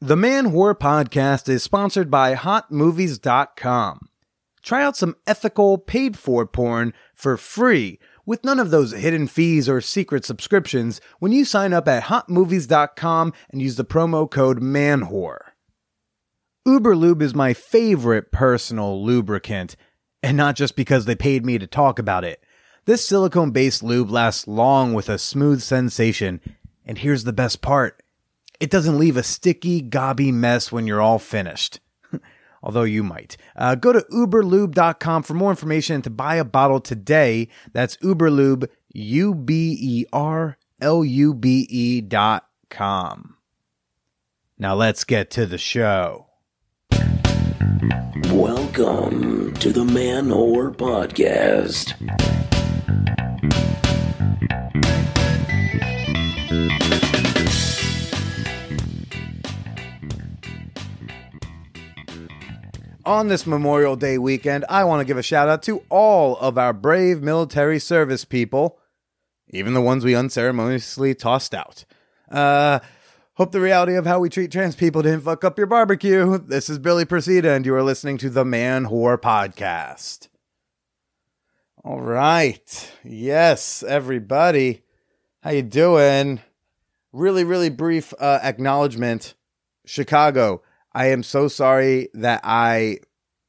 The Man Whore podcast is sponsored by HotMovies.com. Try out some ethical, paid for porn for free with none of those hidden fees or secret subscriptions when you sign up at HotMovies.com and use the promo code MANWHORE. Uberlube is my favorite personal lubricant, and not just because they paid me to talk about it. This silicone based lube lasts long with a smooth sensation, and here's the best part it doesn't leave a sticky, gobby mess when you're all finished. Although you might. Uh, go to uberlube.com for more information and to buy a bottle today. That's uberlube, U B E R L U B E dot com. Now let's get to the show. Welcome to the Man Whore Podcast. On this Memorial Day weekend, I want to give a shout out to all of our brave military service people, even the ones we unceremoniously tossed out. Uh, hope the reality of how we treat trans people didn't fuck up your barbecue. This is Billy Procida, and you are listening to the Man Whore Podcast. All right. Yes, everybody. How you doing? Really, really brief uh, acknowledgement. Chicago. I am so sorry that I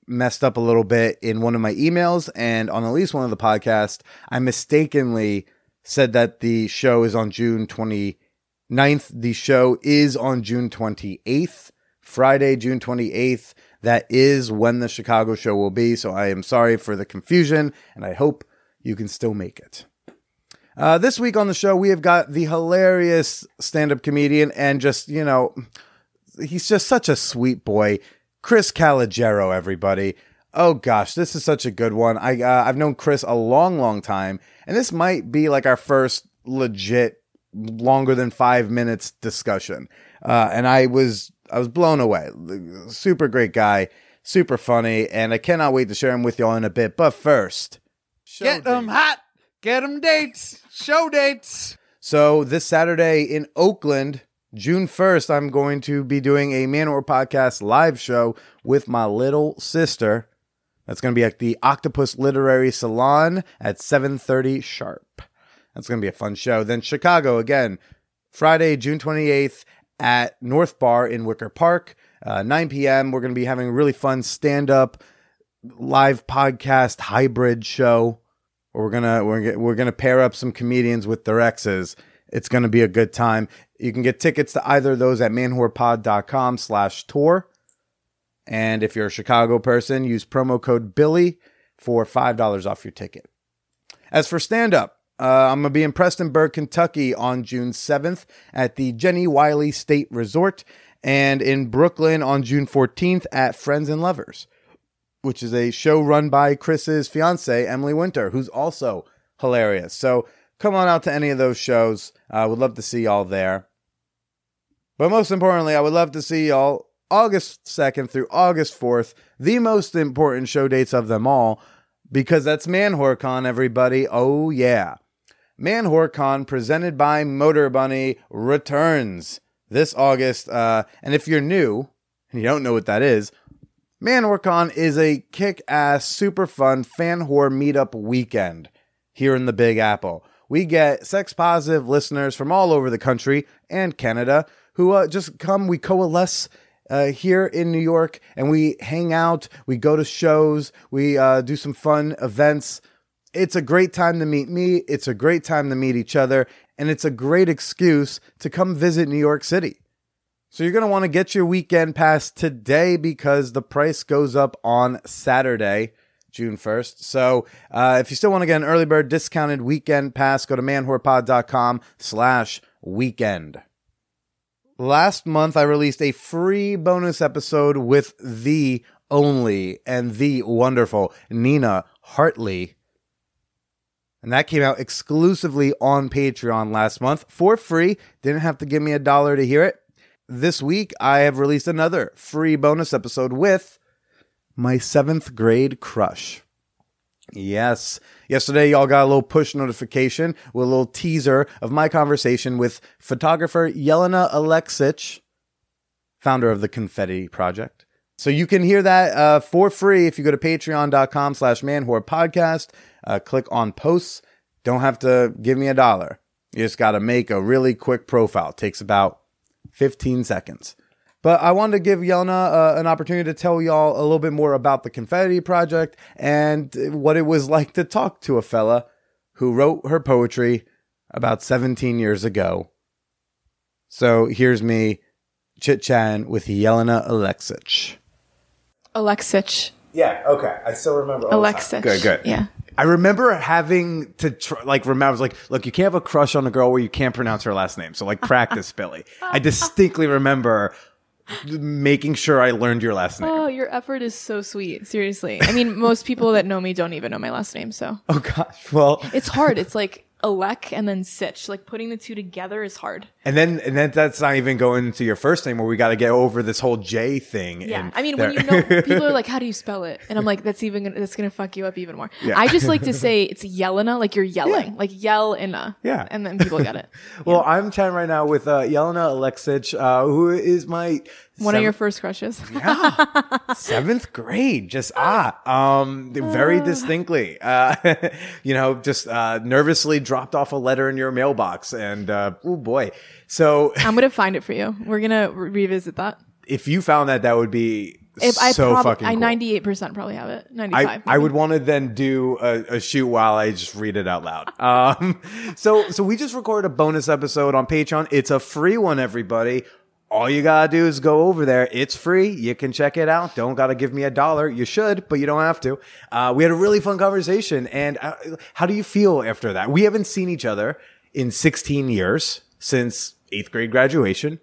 messed up a little bit in one of my emails and on at least one of the podcasts. I mistakenly said that the show is on June 29th. The show is on June 28th, Friday, June 28th. That is when the Chicago show will be. So I am sorry for the confusion and I hope you can still make it. Uh, this week on the show, we have got the hilarious stand up comedian and just, you know, he's just such a sweet boy. Chris Calogero, everybody. Oh gosh, this is such a good one. I uh, I've known Chris a long, long time, and this might be like our first legit longer than five minutes discussion. Uh, and I was I was blown away. Super great guy, super funny, and I cannot wait to share him with y'all in a bit. But first, Get them hot. Get them dates. Show dates. So this Saturday in Oakland, June 1st, I'm going to be doing a Man Whore Podcast live show with my little sister. That's going to be at the Octopus Literary Salon at 7:30 sharp. That's going to be a fun show. Then Chicago again, Friday, June 28th at North Bar in Wicker Park, uh, 9 p.m. We're going to be having a really fun stand-up live podcast hybrid show. We're gonna we're gonna, we're gonna pair up some comedians with their exes. It's gonna be a good time. You can get tickets to either of those at manwhorepod.com slash tour. And if you're a Chicago person, use promo code Billy for $5 off your ticket. As for stand up, uh, I'm going to be in Prestonsburg, Kentucky on June 7th at the Jenny Wiley State Resort and in Brooklyn on June 14th at Friends and Lovers, which is a show run by Chris's fiance, Emily Winter, who's also hilarious. So come on out to any of those shows. I uh, would love to see y'all there. But most importantly, I would love to see y'all August 2nd through August 4th, the most important show dates of them all, because that's ManwhoreCon, everybody. Oh, yeah. ManwhoreCon, presented by Motorbunny, returns this August. Uh, and if you're new and you don't know what that is, ManwhoreCon is a kick ass, super fun fan whore meetup weekend here in the Big Apple. We get sex positive listeners from all over the country and Canada who uh, just come. We coalesce uh, here in New York and we hang out. We go to shows. We uh, do some fun events. It's a great time to meet me. It's a great time to meet each other. And it's a great excuse to come visit New York City. So you're going to want to get your weekend pass today because the price goes up on Saturday. June 1st. So uh, if you still want to get an early bird discounted weekend pass, go to manwhorepod.com slash weekend. Last month, I released a free bonus episode with the only and the wonderful Nina Hartley. And that came out exclusively on Patreon last month for free. Didn't have to give me a dollar to hear it. This week, I have released another free bonus episode with my seventh grade crush. Yes. Yesterday, y'all got a little push notification with a little teaser of my conversation with photographer Jelena Aleksich founder of the Confetti Project. So you can hear that uh, for free if you go to patreon.com slash manwhore podcast. Uh, click on posts. Don't have to give me a dollar. You just got to make a really quick profile. It takes about 15 seconds. But I wanted to give Jelena uh, an opportunity to tell y'all a little bit more about the Confetti Project and what it was like to talk to a fella who wrote her poetry about 17 years ago. So here's me chit chatting with Jelena Aleksich. Aleksich. Yeah, okay. I still remember. Aleksich. Good, good. Yeah. I remember having to tr- like remember. I was like, look, you can't have a crush on a girl where you can't pronounce her last name. So like, practice, Billy. I distinctly remember making sure I learned your last name. Oh, your effort is so sweet. Seriously. I mean, most people that know me don't even know my last name, so Oh gosh. Well, it's hard. It's like Alec and then Sitch. Like putting the two together is hard. and then and then that's not even going into your first name where we got to get over this whole J thing. Yeah. I mean, there- when you know, people are like, "How do you spell it?" And I'm like, "That's even gonna, that's gonna fuck you up even more." Yeah. I just like to say it's Yelena, like you're yelling, like yell inna. Yeah. And then people get it. well, I'm chatting right now with uh, Jelena Aleksich, uh, who is my One of your first crushes. yeah, seventh grade. Just ah, um, very distinctly. Uh, you know, just uh, nervously dropped off a letter in your mailbox, and uh, oh boy. So I'm gonna find it for you. We're gonna re- revisit that. if you found that, that would be If I so prob- fucking. I cool. 98% probably have it. 95. I, I would want to then do a, a shoot while I just read it out loud. Um, so so we just recorded a bonus episode on Patreon. It's a free one, everybody. All you gotta do is go over there. It's free. You can check it out. Don't gotta give me a dollar. You should, but you don't have to. Uh, we had a really fun conversation. And uh, how do you feel after that? We haven't seen each other in 16 years since eighth grade graduation.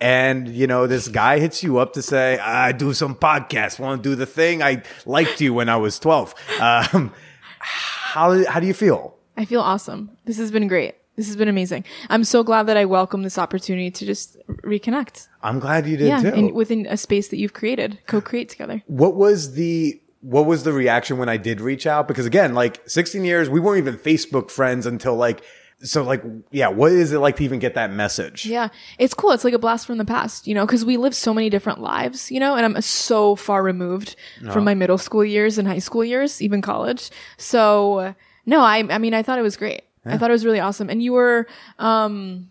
And you know, this guy hits you up to say, "I do some podcasts. Want to do the thing? I liked you when I was 12." Um, how how do you feel? I feel awesome. This has been great. This has been amazing. I'm so glad that I welcome this opportunity to just reconnect. I'm glad you did yeah, too. in, within a space that you've created, co-create together. what was the what was the reaction when I did reach out? Because again, like 16 years, we weren't even Facebook friends until like so like yeah. What is it like to even get that message? Yeah, it's cool. It's like a blast from the past, you know, because we live so many different lives, you know, and I'm so far removed from my middle school years and high school years, even college. So no, I, I mean, I thought it was great. I thought it was really awesome. And you were, um,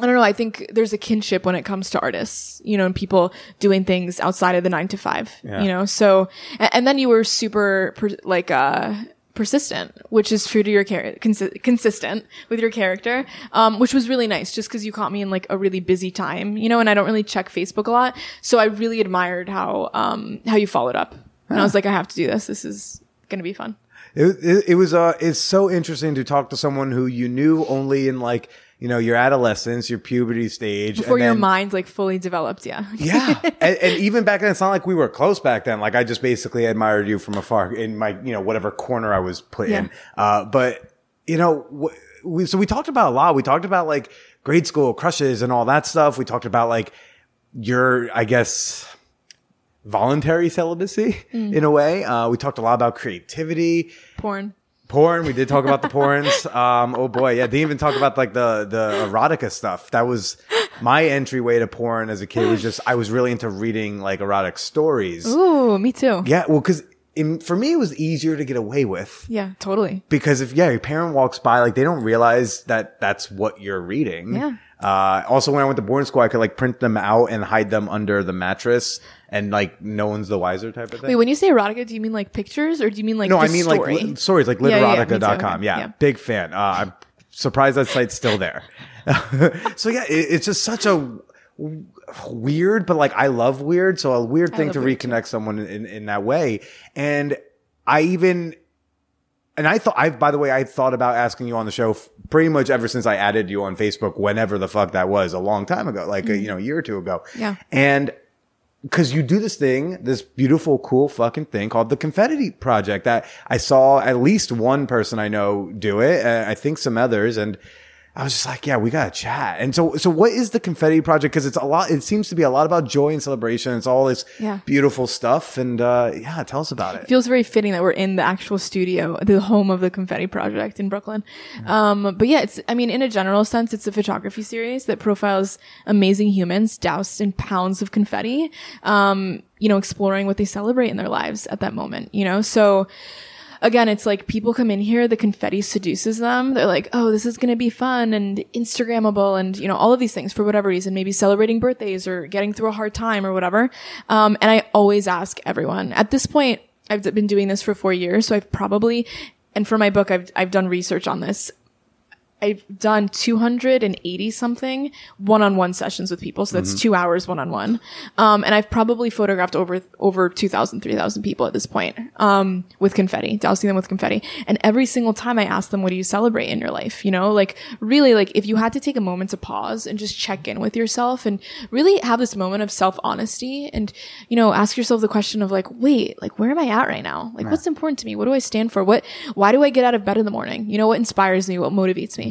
I don't know. I think there's a kinship when it comes to artists, you know, and people doing things outside of the nine to five, Yeah. you know. So, and, and then you were super per, like uh persistent, which is true to your character, consi- consistent with your character, um, which was really nice, just because you caught me in like a really busy time, you know, and I don't really check Facebook a lot, so I really admired how um how you followed up, and I was like, I have to do this. This is gonna be fun. It, it, it was uh it's so interesting to talk to someone who you knew only in like you know your adolescence, your puberty stage, Before and your then- mind's like fully developed, yeah. Yeah, and, and even back then, it's not like we were close back then. Like I just basically admired you from afar in my, you know, whatever corner I was put in. Uh, but you know, we so we talked about a lot. We talked about like grade school crushes and all that stuff. We talked about like your, I guess, voluntary celibacy Mm. in a way. Uh, we talked a lot about creativity. Porn. Porn. We did talk about the porns. Um, oh boy, yeah. Didn't even talk about like the the erotica stuff. That was my entryway to porn as a kid. Was just I was really into reading like erotic stories. Ooh, me too. Yeah, well, because for me it was easier to get away with Yeah, totally. because if yeah, your parent walks by, like they don't realize that that's what you're reading. Yeah. Uh, also, when I went to boarding school, I could like print them out and hide them under the mattress, and like no one's the wiser type of thing. Wait, when you say erotica, do you mean like pictures or do you mean like No, I mean story? like li- stories like Yeah, yeah, yeah, literotica.com. Okay. Yeah, Yeah. big fan. Uh, I'm surprised that site's still there. so yeah, it, it's just such a weird, but like I love weird. So a weird thing to weird, reconnect someone in, in that way. And I even, and I thought, I, by the way, I thought about asking you on the show f- pretty much ever since I added you on Facebook, whenever the fuck that was a long time ago, like, a, you know, a year or two ago. Mm-hmm. Yeah. And because you do this thing, this beautiful, cool fucking thing called the Confetti Project that I saw at least one person I know do it. I think some others. And I was just like, yeah, we gotta chat. And so, so what is the confetti project? Because it's a lot. It seems to be a lot about joy and celebration. It's all this Yeah. beautiful stuff. And uh, yeah, tell us about it. feels very fitting that we're in the actual studio, the home of the Confetti Project in Brooklyn. Um, but yeah, it's, I mean, in a general sense, it's a photography series that profiles amazing humans doused in pounds of confetti, um, you know, exploring what they celebrate in their lives at that moment, you know? So, again, it's like people come in here, the confetti seduces them. They're like, oh, this is going to be fun and Instagrammable and, you know, all of these things for whatever reason, maybe celebrating birthdays or getting through a hard time or whatever. Um, and I always ask everyone at this point, I've been doing this for four years. So I've probably, and for my book, I've, I've done research on this. I've done 280 something one-on-one sessions with people. So that's two hours one-on-one. Um, and I've probably photographed over, over 2,000, 3,000 people at this point, um, with confetti, dousing them with confetti. And every single time I ask them, what do you celebrate in your life? You know, like really, like if you had to take a moment to pause and just check in with yourself and really have this moment of self-honesty and, you know, ask yourself the question of like, wait, like where am I at right now? Like what's important to me? What do I stand for? What, why do I get out of bed in the morning? You know, what inspires me? What motivates me?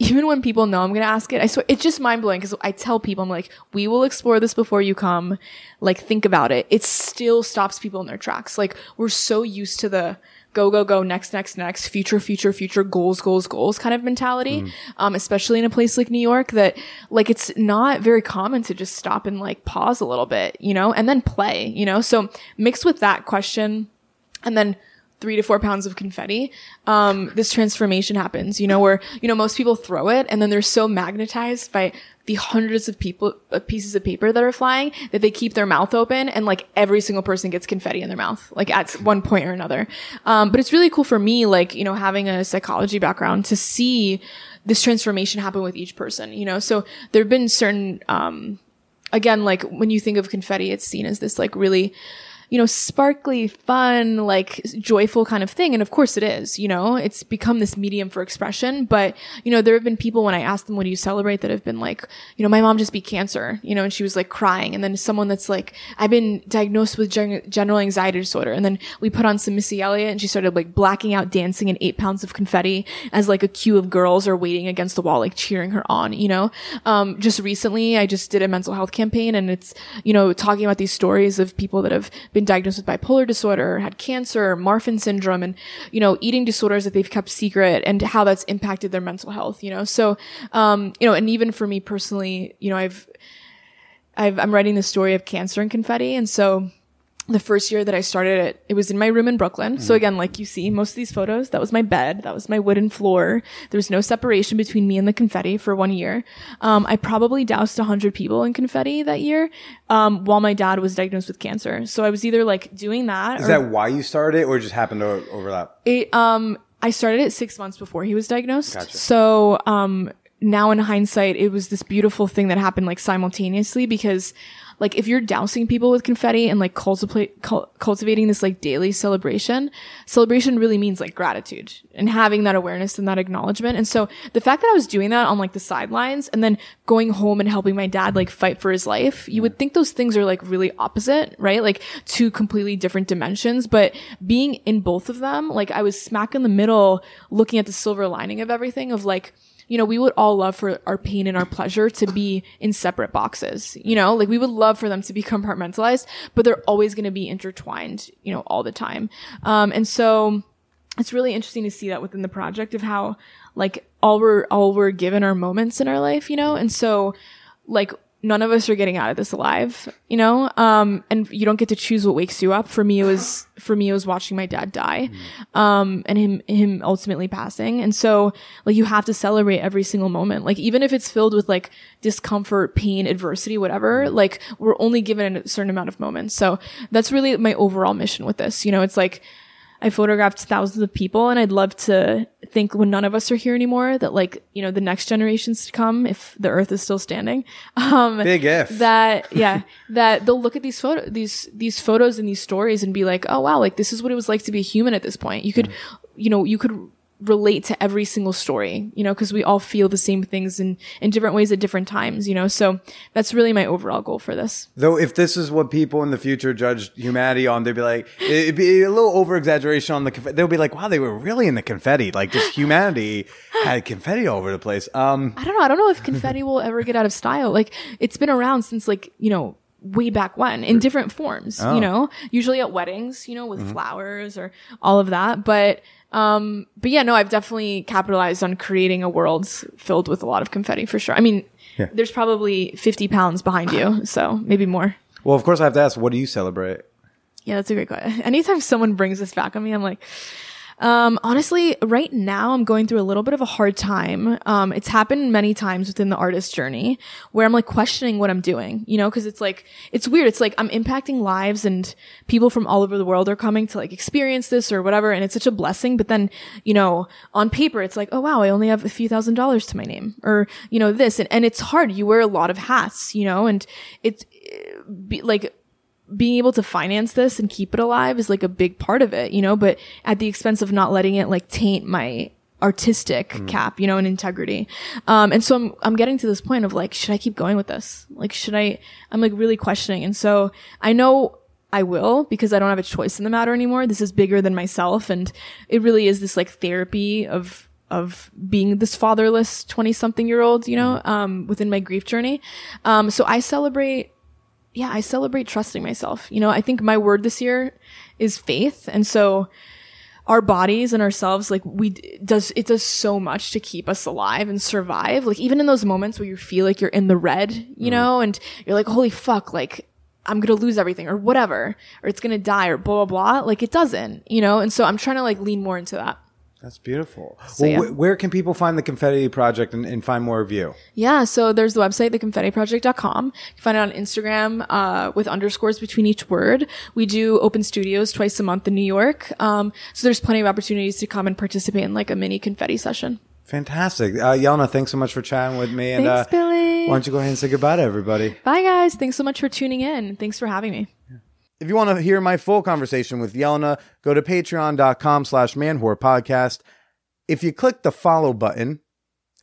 Even when people know I'm going to ask it, I swear it's just mind blowing because I tell people, I'm like, we will explore this before you come. Like, think about it. It still stops people in their tracks. Like, we're so used to the go, go, go, next, next, next, future, future, future, goals, goals, goals kind of mentality. Um, especially in a place like New York that, like, it's not very common to just stop and like pause a little bit, you know, and then play, you know? So mixed with that question and then three to four pounds of confetti, um, this transformation happens, you know, where, you know, most people throw it and then they're so magnetized by the hundreds of people, uh, pieces of paper that are flying that they keep their mouth open and like every single person gets confetti in their mouth, like at one point or another. Um, but it's really cool for me, like, you know, having a psychology background to see this transformation happen with each person, you know? So there have been certain, um, again, like when you think of confetti, it's seen as this like really, you know, sparkly, fun, like joyful kind of thing. And of course it is, you know, it's become this medium for expression. But, you know, there have been people when I ask them, what do you celebrate that have been like, you know, my mom just beat cancer, you know, and she was like crying. And then someone that's like, I've been diagnosed with gen- general anxiety disorder. And then we put on some Missy Elliott and she started like blacking out dancing in eight pounds of confetti as like a queue of girls are waiting against the wall, like cheering her on, you know? Um, just recently I just did a mental health campaign and it's, you know, talking about these stories of people that have been diagnosed with bipolar disorder, had cancer, Marfan syndrome, and, you know, eating disorders that they've kept secret and how that's impacted their mental health, you know? So, um, you know, and even for me personally, you know, I've, I've, I'm writing the story of cancer and confetti. And so, the first year that I started it, it was in my room in Brooklyn. So again, like you see, most of these photos, that was my bed. That was my wooden floor. There was no separation between me and the confetti for one year. Um, I probably doused a hundred people in confetti that year, um, while my dad was diagnosed with cancer. So I was either like doing that Is or that why you started it, or it just happened to overlap? it, um, I started it six months before he was diagnosed. Gotcha. So, um, now in hindsight, it was this beautiful thing that happened like simultaneously because like if you're dousing people with confetti and like cultivate, cul- cultivating this like daily celebration, celebration really means like gratitude and having that awareness and that acknowledgement. And so the fact that I was doing that on like the sidelines and then going home and helping my dad like fight for his life, you would think those things are like really opposite, right? Like two completely different dimensions, but being in both of them, like I was smack in the middle looking at the silver lining of everything of like, you know, we would all love for our pain and our pleasure to be in separate boxes. You know, like we would love for them to be compartmentalized, but they're always going to be intertwined, you know, all the time. Um, and so it's really interesting to see that within the project of how like all we're, all we're given are moments in our life, you know? And so like none of us are getting out of this alive, you know? Um, and you don't get to choose what wakes you up. For me, it was, for me, it was watching my dad die, um, and him, him ultimately passing. And so, like, you have to celebrate every single moment. Like, even if it's filled with like discomfort, pain, adversity, whatever, like, we're only given a certain amount of moments. So that's really my overall mission with this. You know, it's like, I photographed thousands of people and I'd love to think when none of us are here anymore that like, you know, the next generations to come, if the earth is still standing, um, Big if. that, yeah, that they'll look at these photo, these, these photos and these stories and be like, oh wow, like this is what it was like to be a human at this point. You could, you know, you could relate to every single story, you know, because we all feel the same things in, in different ways at different times, you know. So that's really my overall goal for this. Though, if this is what people in the future judge humanity on, they'd be like, it'd be a little over exaggeration on the. Conf- they'll be like, wow, they were really in the confetti. Like, just humanity had confetti all over the place. Um, I don't know. I don't know if confetti will ever get out of style. Like it's been around since like, you know, way back when in different forms, Oh. you know, usually at weddings, you know, with Mm-hmm. flowers or all of that. But, um, but yeah, no, I've definitely capitalized on creating a world filled with a lot of confetti for sure. I mean, there's probably 50 pounds behind you. So maybe more. well, of course, I have to ask, what do you celebrate? Yeah, that's a great question. Anytime someone brings this back on me, I'm like, um, honestly, right now I'm going through a little bit of a hard time. Um, it's happened many times within the artist journey where I'm like questioning what I'm doing, you know, cause it's like, it's weird. It's like I'm impacting lives and people from all over the world are coming to like experience this or whatever. And it's such a blessing. But then, you know, on paper, it's like, oh wow, I only have a few thousand dollars to my name or, you know, this. And, and it's hard. You wear a lot of hats, you know, and it's be, like, being able to finance this and keep it alive is like a big part of it, you know, but at the expense of not letting it like taint my artistic cap, you know, and integrity. Um, and so I'm, I'm getting to this point of like, should I keep going with this? Like, should I, I'm like really questioning. And so I know I will because I don't have a choice in the matter anymore. This is bigger than myself. And it really is this like therapy of, of being this fatherless 20 something year old, you know, um, within my grief journey. Um, so I celebrate yeah, I celebrate trusting myself. You know, I think my word this year is faith. And so our bodies and ourselves, like we does, it does so much to keep us alive and survive. Like even in those moments where you feel like you're in the red, you mm-hmm. know, and you're like, holy fuck, like I'm going to lose everything or whatever, or it's going to die or blah, blah, blah. Like it doesn't, you know? And so I'm trying to like lean more into that. That's beautiful. well, yeah. wh- where can people find the Confetti Project and, and find more of you? Yeah, so there's the website, theconfettiproject.com. You can find it on Instagram uh, with underscores between each word. We do open studios twice a month in New York. Um, so there's plenty of opportunities to come and participate in like a mini confetti session. Fantastic. Uh, Jelena, thanks so much for chatting with me. And Thanks, uh, Billy. why don't you go ahead and say goodbye to everybody? Bye, guys. Thanks so much for tuning in. Thanks for having me. If you want to hear my full conversation with Jelena, go to patreon.com slash manwhorepodcast. If you click the follow button,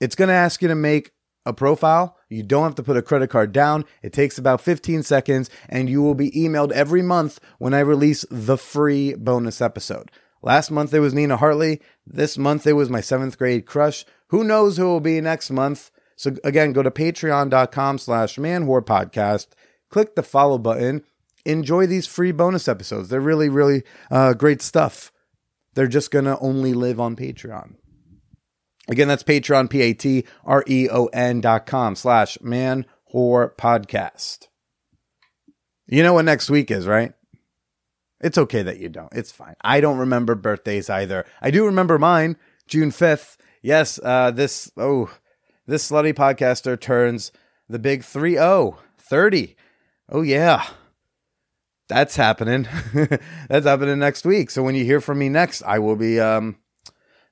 it's going to ask you to make a profile. You don't have to put a credit card down. It takes about 15 seconds and you will be emailed every month when I release the free bonus episode. Last month it was Nina Hartley. This month it was my seventh grade crush. Who knows who will be next month? So again, go to patreon.com slash manwhorepodcast. Click the follow button. Enjoy these free bonus episodes. They're really, really uh, great stuff. They're just going to only live on Patreon. Again, that's Patreon, P A T R E O N dot com slash man whore podcast. You know what next week is, right? It's okay that you don't. It's fine. I don't remember birthdays either. I do remember mine, June 5th. Yes, uh, this, oh, this slutty podcaster turns the big 3 0, 30. Oh, yeah. That's happening. That's happening next week. So when you hear from me next, I will be, um,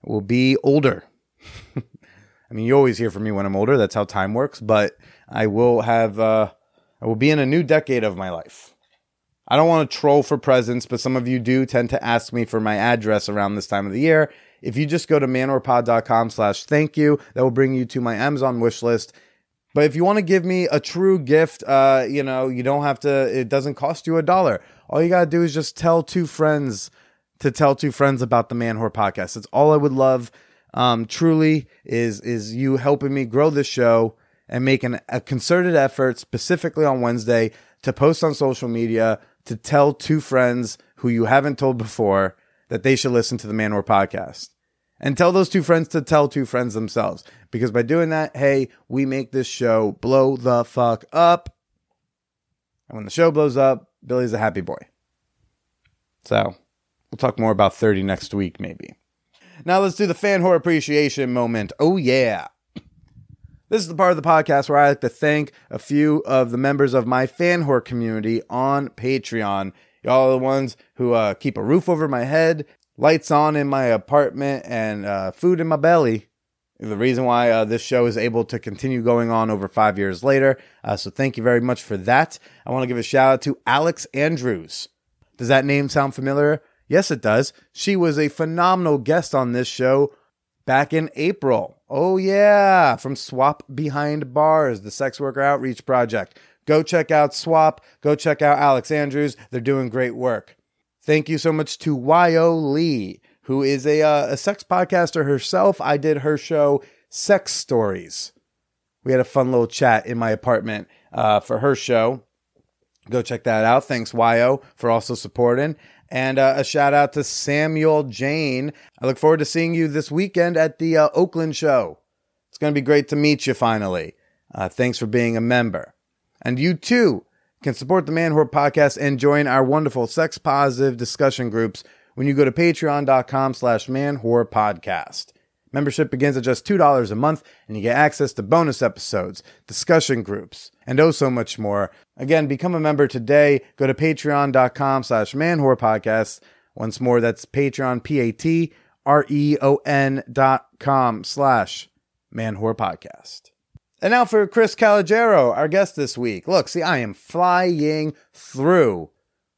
will be older. I mean, you always hear from me when I'm older. That's how time works. But I will have, uh, I will be in a new decade of my life. I don't want to troll for presents, but some of you do tend to ask me for my address around this time of the year. If you just go to manwhorepod.com slash thank you, that will bring you to my Amazon wish list. But if you want to give me a true gift, uh, you know, you don't have to, it doesn't cost you a dollar. All you got to do is just tell two friends to tell two friends about the Man Whore podcast. It's all I would love. Um, truly is, is you helping me grow this show and making a concerted effort specifically on Wednesday to post on social media to tell two friends who you haven't told before that they should listen to the Man Whore podcast and tell those two friends to tell two friends themselves. Because by doing that, hey, we make this show blow the fuck up. And when the show blows up, Billy's a happy boy. So we'll talk more about 30 next week, maybe. Now let's do the fan whore appreciation moment. Oh, yeah. This is the part of the podcast where I like to thank a few of the members of my fan whore community on Patreon. Y'all are the ones who uh, keep a roof over my head, lights on in my apartment, and uh, food in my belly. The reason why uh, this show is able to continue going on over five years later. Uh, so thank you very much for that. I want to give a shout out to Alex Andrews. Does that name sound familiar? Yes, it does. She was a phenomenal guest on this show back in April. Oh, yeah, from SWOP Behind Bars, the sex worker outreach project. Go check out SWOP. Go check out Alex Andrews. They're doing great work. Thank you so much to Yo Lee, who is a, uh, a sex podcaster herself. I did her show, Sex Stories. We had a fun little chat in my apartment uh, for her show. Go check that out. Thanks, Yo, for also supporting. And uh, a shout out to Samuel Jane. I look forward to seeing you this weekend at the uh, Oakland show. It's going to be great to meet you finally. Uh, thanks for being a member. And you too can support the Man Whore podcast and join our wonderful sex positive discussion groups when you go to patreon.com slash man podcast. Membership begins at just $2 a month, and you get access to bonus episodes, discussion groups, and oh so much more. Again, become a member today. Go to patreon.com slash manwhorepodcast. Once more, that's Patreon, P-A-T-R-E-O-N dot com slash manwhorepodcast. And now for Chris Calogero, our guest this week. Look, see, I am flying through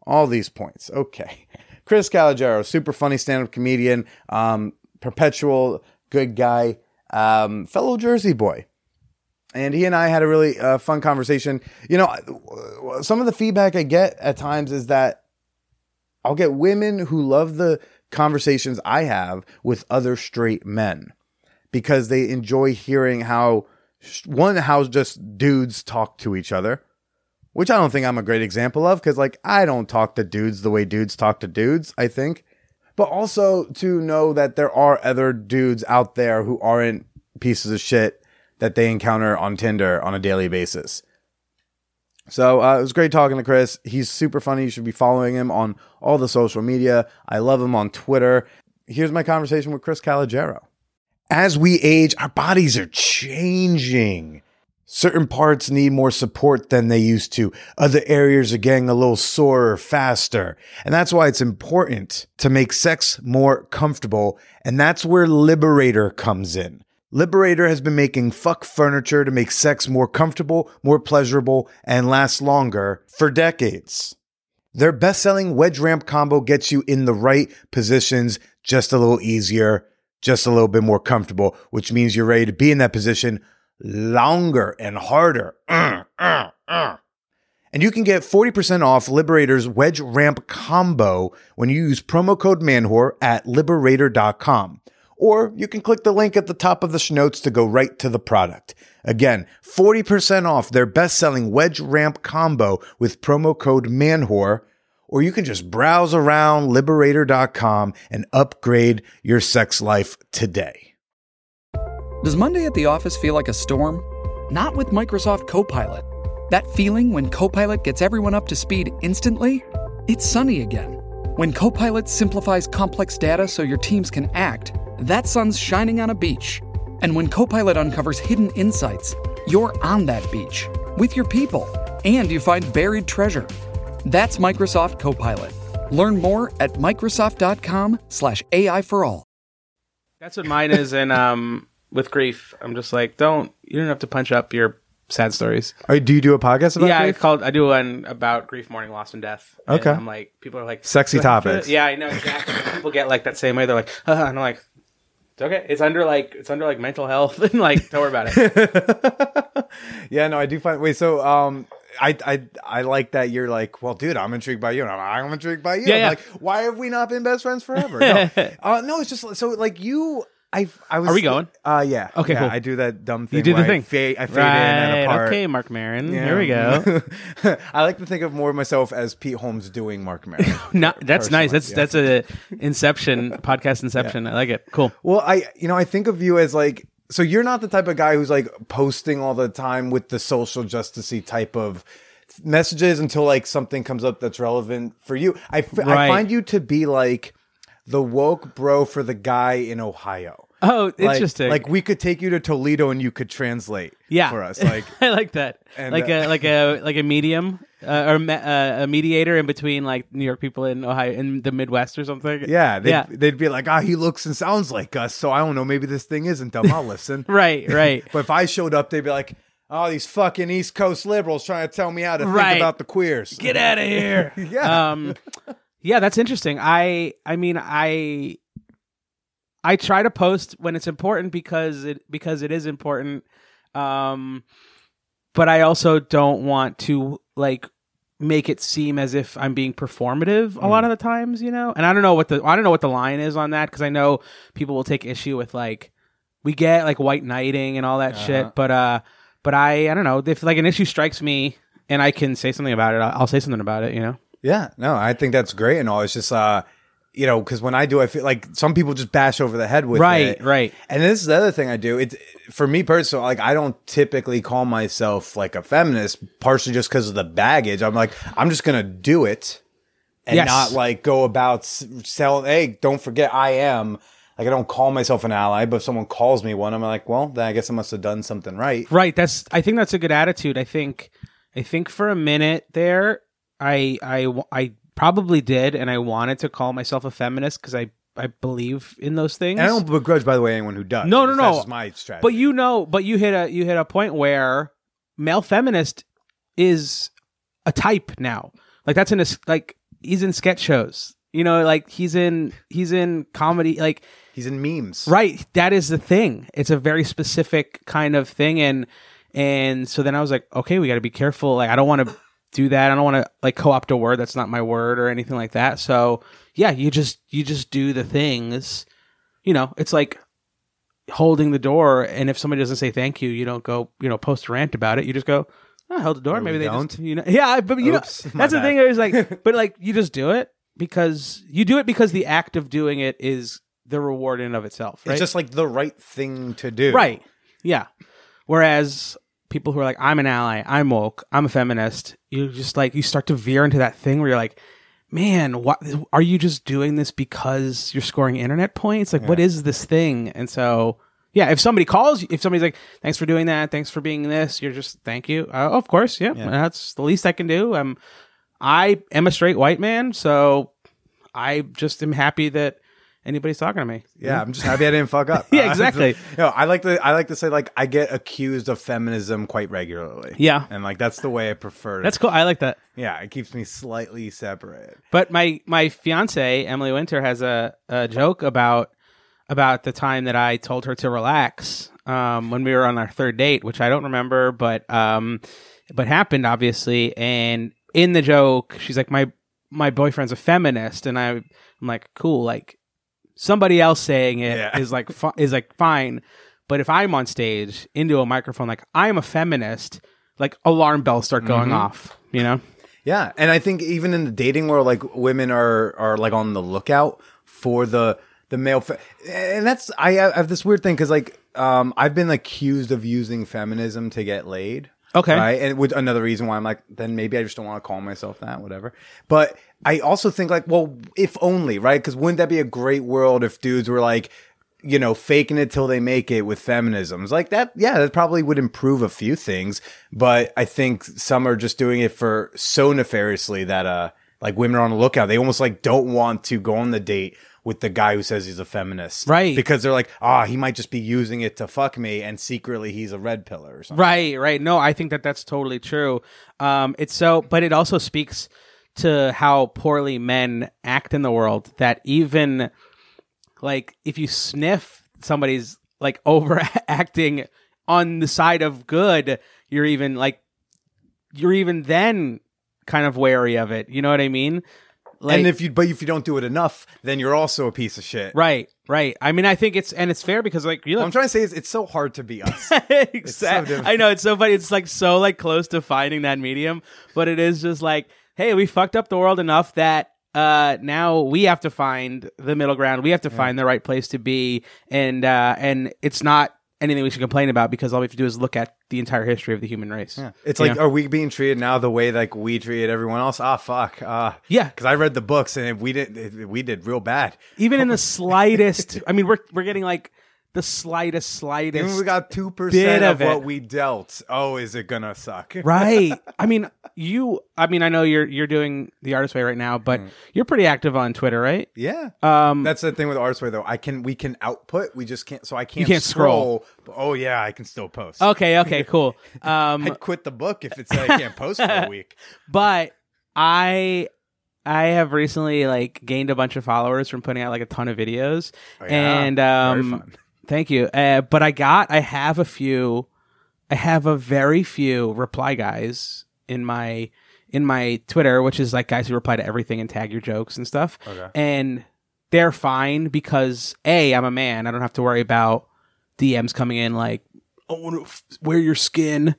all these points. Okay. Chris Calogero, super funny stand-up comedian, um, perpetual good guy, um, fellow Jersey boy. And he and I had a really uh, fun conversation. You know, some of the feedback I get at times is that I'll get women who love the conversations I have with other straight men because they enjoy hearing how one how just dudes talk to each other which i don't think i'm a great example of because like i don't talk to dudes the way dudes talk to dudes i think. But also to know that there are other dudes out there who aren't pieces of shit that they encounter on tinder on a daily basis. So uh, it was great talking to chris. He's super funny. You should be following him on all the social media. I love him on twitter. Here's my conversation with chris calogero as we age, our bodies are changing. Certain parts need more support than they used to. Other areas are getting a little sore faster. And that's why it's important to make sex more comfortable. And that's where Liberator comes in. Liberator has been making fuck furniture to make sex more comfortable, more pleasurable, and last longer for decades. Their best selling wedge ramp combo gets you in the right positions just a little easier just a little bit more comfortable, which means you're ready to be in that position longer and harder. Uh, uh, uh. And you can get 40% off Liberator's Wedge Ramp Combo when you use promo code MANWHORE at liberator.com. Or you can click the link at the top of the notes to go right to the product. Again, 40% off their best selling Wedge Ramp Combo with promo code MANWHORE or you can just browse around liberator.com and upgrade your sex life today. Does Monday at the office feel like a storm? Not with Microsoft Copilot. That feeling when Copilot gets everyone up to speed instantly? It's sunny again. When Copilot simplifies complex data so your teams can act, that sun's shining on a beach. And when Copilot uncovers hidden insights, you're on that beach with your people and you find buried treasure. That's Microsoft Copilot. Learn more at Microsoft.com slash AI for all. That's what mine is and um with grief. I'm just like, don't you don't have to punch up your sad stories. Are, do you do a podcast about yeah, I called I do one about grief, mourning, loss, and death. And Okay. I'm like people are like Sexy "Do I have to-" topics. Yeah, I know exactly. people get like that same way. They're like, uh, and I'm like, it's okay. It's under like it's under like mental health and like don't worry about it. yeah, no, I do find. Wait, so um, I I I like that you're like, well, dude, I'm intrigued by you, and I'm, I'm intrigued by you. Yeah, yeah. Like, why have we not been best friends forever? No, uh, no, it's just so like you. I I was. Are we going? Uh, yeah. Okay, yeah, cool. I do that dumb thing. You did the thing. I fade, I fade in and apart. Okay, Marc Maron. Yeah. Here we go. I like to think of more of myself as Pete Holmes doing Marc Maron. No, that's nice. That's yeah. that's a Inception podcast. Inception. I like it. Cool. Well, I you know I think of you as like so you're not the type of guy who's like posting all the time with the social justicey type of messages until like something comes up that's relevant for you. I, f- I Right. find you to be like the woke bro for the guy in Ohio. Oh, Like- interesting. Like, we could take you to Toledo and you could translate yeah for us. Like I like that. And, like uh, a like a like a medium uh, or me- uh, a mediator in between like New York people in Ohio in the Midwest or something. yeah, they'd, yeah. they'd be like, ah, he looks and sounds like us. So I don't know. Maybe this thing isn't dumb. I'll listen. Right. Right. But if I showed up, they'd be like, "Oh, these fucking East Coast liberals trying to tell me how to Right. think about the queers." Get out of here. Yeah. Um, yeah, that's interesting. I I mean I I try to post when it's important because it because it is important. Um, but I also don't want to like make it seem as if I'm being performative a lot of the times, you know. And I don't know what the I don't know what the line is on that because I know people will take issue with like we get like white knighting and all that shit, but uh, but I I don't know if like an issue strikes me and I can say something about it, I'll, I'll say something about it, you know. Yeah, no, I think that's great and all. It's just, uh, you know, because when I do, I feel like some people just bash over the head with Right, it. right. right. And this is the other thing I do. It's for me personally, like I don't typically call myself like a feminist, partially just because of the baggage. I'm like, I'm just gonna do it and Yes. not like go about selling. Hey, don't forget, I am. Like I don't call myself an ally, but if someone calls me one, I'm like, well, then I guess I must have done something right. Right. That's. I think that's a good attitude. I think. I think for a minute there, I I I probably did, and I wanted to call myself a feminist because I I believe in those things. And I don't begrudge, by the way, anyone who does. No, no, no. just my strategy. But you know, but you hit a you hit a point where male feminist is a type now. Like that's in a like he's in sketch shows. You know, like he's in he's in comedy. Like he's in memes. Right. That is the thing. It's a very specific kind of thing and and so then I was like, okay, we got to be careful. Like I don't want to do that. I don't want to like co-opt a word that's not my word or anything like that. So, yeah, you just you just do the things. You know, it's like holding the door and if somebody doesn't say thank you, you don't go, you know, post a rant about it. You just go, ah, "I held the door. Or Maybe they don't. just, you know, yeah, but you Oops, know, that's the bad. thing. Is like, but like you just do it because you do it because the act of doing it is the reward in and of itself. Right? It's just like the right thing to do. Right. Yeah. Whereas people who are like, I'm an ally, I'm woke, I'm a feminist, you just like, you start to veer into that thing where you're like, man, what are you just doing this because you're scoring internet points? Like, what is this thing? And so, yeah, if somebody calls, if somebody's like, thanks for doing that, thanks for being this, you're just, thank you. Uh, of course. Yeah, That's the least I can do. Um, I am a straight white man. So I just am happy that anybody's talking to me. Yeah, I'm just happy I didn't fuck up. Yeah, exactly. you know, I like to I like to say like I get accused of feminism quite regularly. Yeah. and like that's the way I prefer. That's it. cool. I like that. Yeah, it keeps me slightly separated. But my my fiance Emily Winter has a, a joke about about the time that I told her to relax um, when we were on our third date, which I don't remember, but um, but happened obviously. And in the joke, she's like, "My my boyfriend's a feminist," and I I'm like, "Cool." Like somebody else saying it is Yeah. like fi- is like fine, but if I'm on stage into a microphone like I'm a feminist, like alarm bells start going off. You know? Yeah, and I think even in the dating world, like women are are like on the lookout for the the male, fe- and that's I, I have this weird thing because like um I've been accused of using feminism to get laid. Okay. right, and which another reason why I'm like, then maybe I just don't want to call myself that, whatever. But I also think like, well, if only right, because wouldn't that be a great world if dudes were like. You know, faking it till they make it with feminisms like that. Yeah, that probably would improve a few things, but I think some are just doing it for so nefariously that uh, like women are on the lookout. They almost like don't want to go on the date with the guy who says he's a feminist, Right. Because they're like, ah, he might just be using it to fuck me, and secretly he's a red pillar or something. Right, right. No, I think that that's totally true. Um, it's so, but it also speaks to how poorly men act in the world. That even like if you sniff somebody's like overacting on the side of good, you're even like you're even then kind of wary of it. You know what I mean? Like, and if you, but if you don't do it enough, then you're also a piece of shit. right, right. I mean, I think it's and it's fair because like you look, I'm trying to say is, it's so hard to be us. exactly. different. I know it's so funny. It's like so like close to finding that medium, but it is just like, hey, we fucked up the world enough that uh now we have to find the middle ground. We have to find the right place to be, and uh and it's not anything we should complain about because all we have to do is look at the entire history of the human race. Yeah. It's You like, know? are we being treated now the way like we treated everyone else? Ah, fuck. Ah, Yeah. Because I read the books and we did, if we did real bad. even in the slightest. I mean, we're we're getting like the slightest, slightest. Even we got two percent of of, what we dealt. Oh, is it gonna suck? right i mean you i mean i know you're you're doing the artist way right now but you're pretty active on twitter right Yeah. um That's the thing with artist way though. I can we can output. We just can't. So I can't. You can't scroll. But, oh yeah, I can still post. okay okay cool um I'd quit the book if it said I can't post for a week. but i I have recently like gained a bunch of followers from putting out like a ton of videos, Oh, yeah. and um. Thank you. Uh, but I got, I have a few, I have a very few reply guys in my in my Twitter, which is like guys who reply to everything and tag your jokes and stuff, Okay. and they're fine because a I'm a man, I don't have to worry about DMs coming in like I want to f- wear your skin.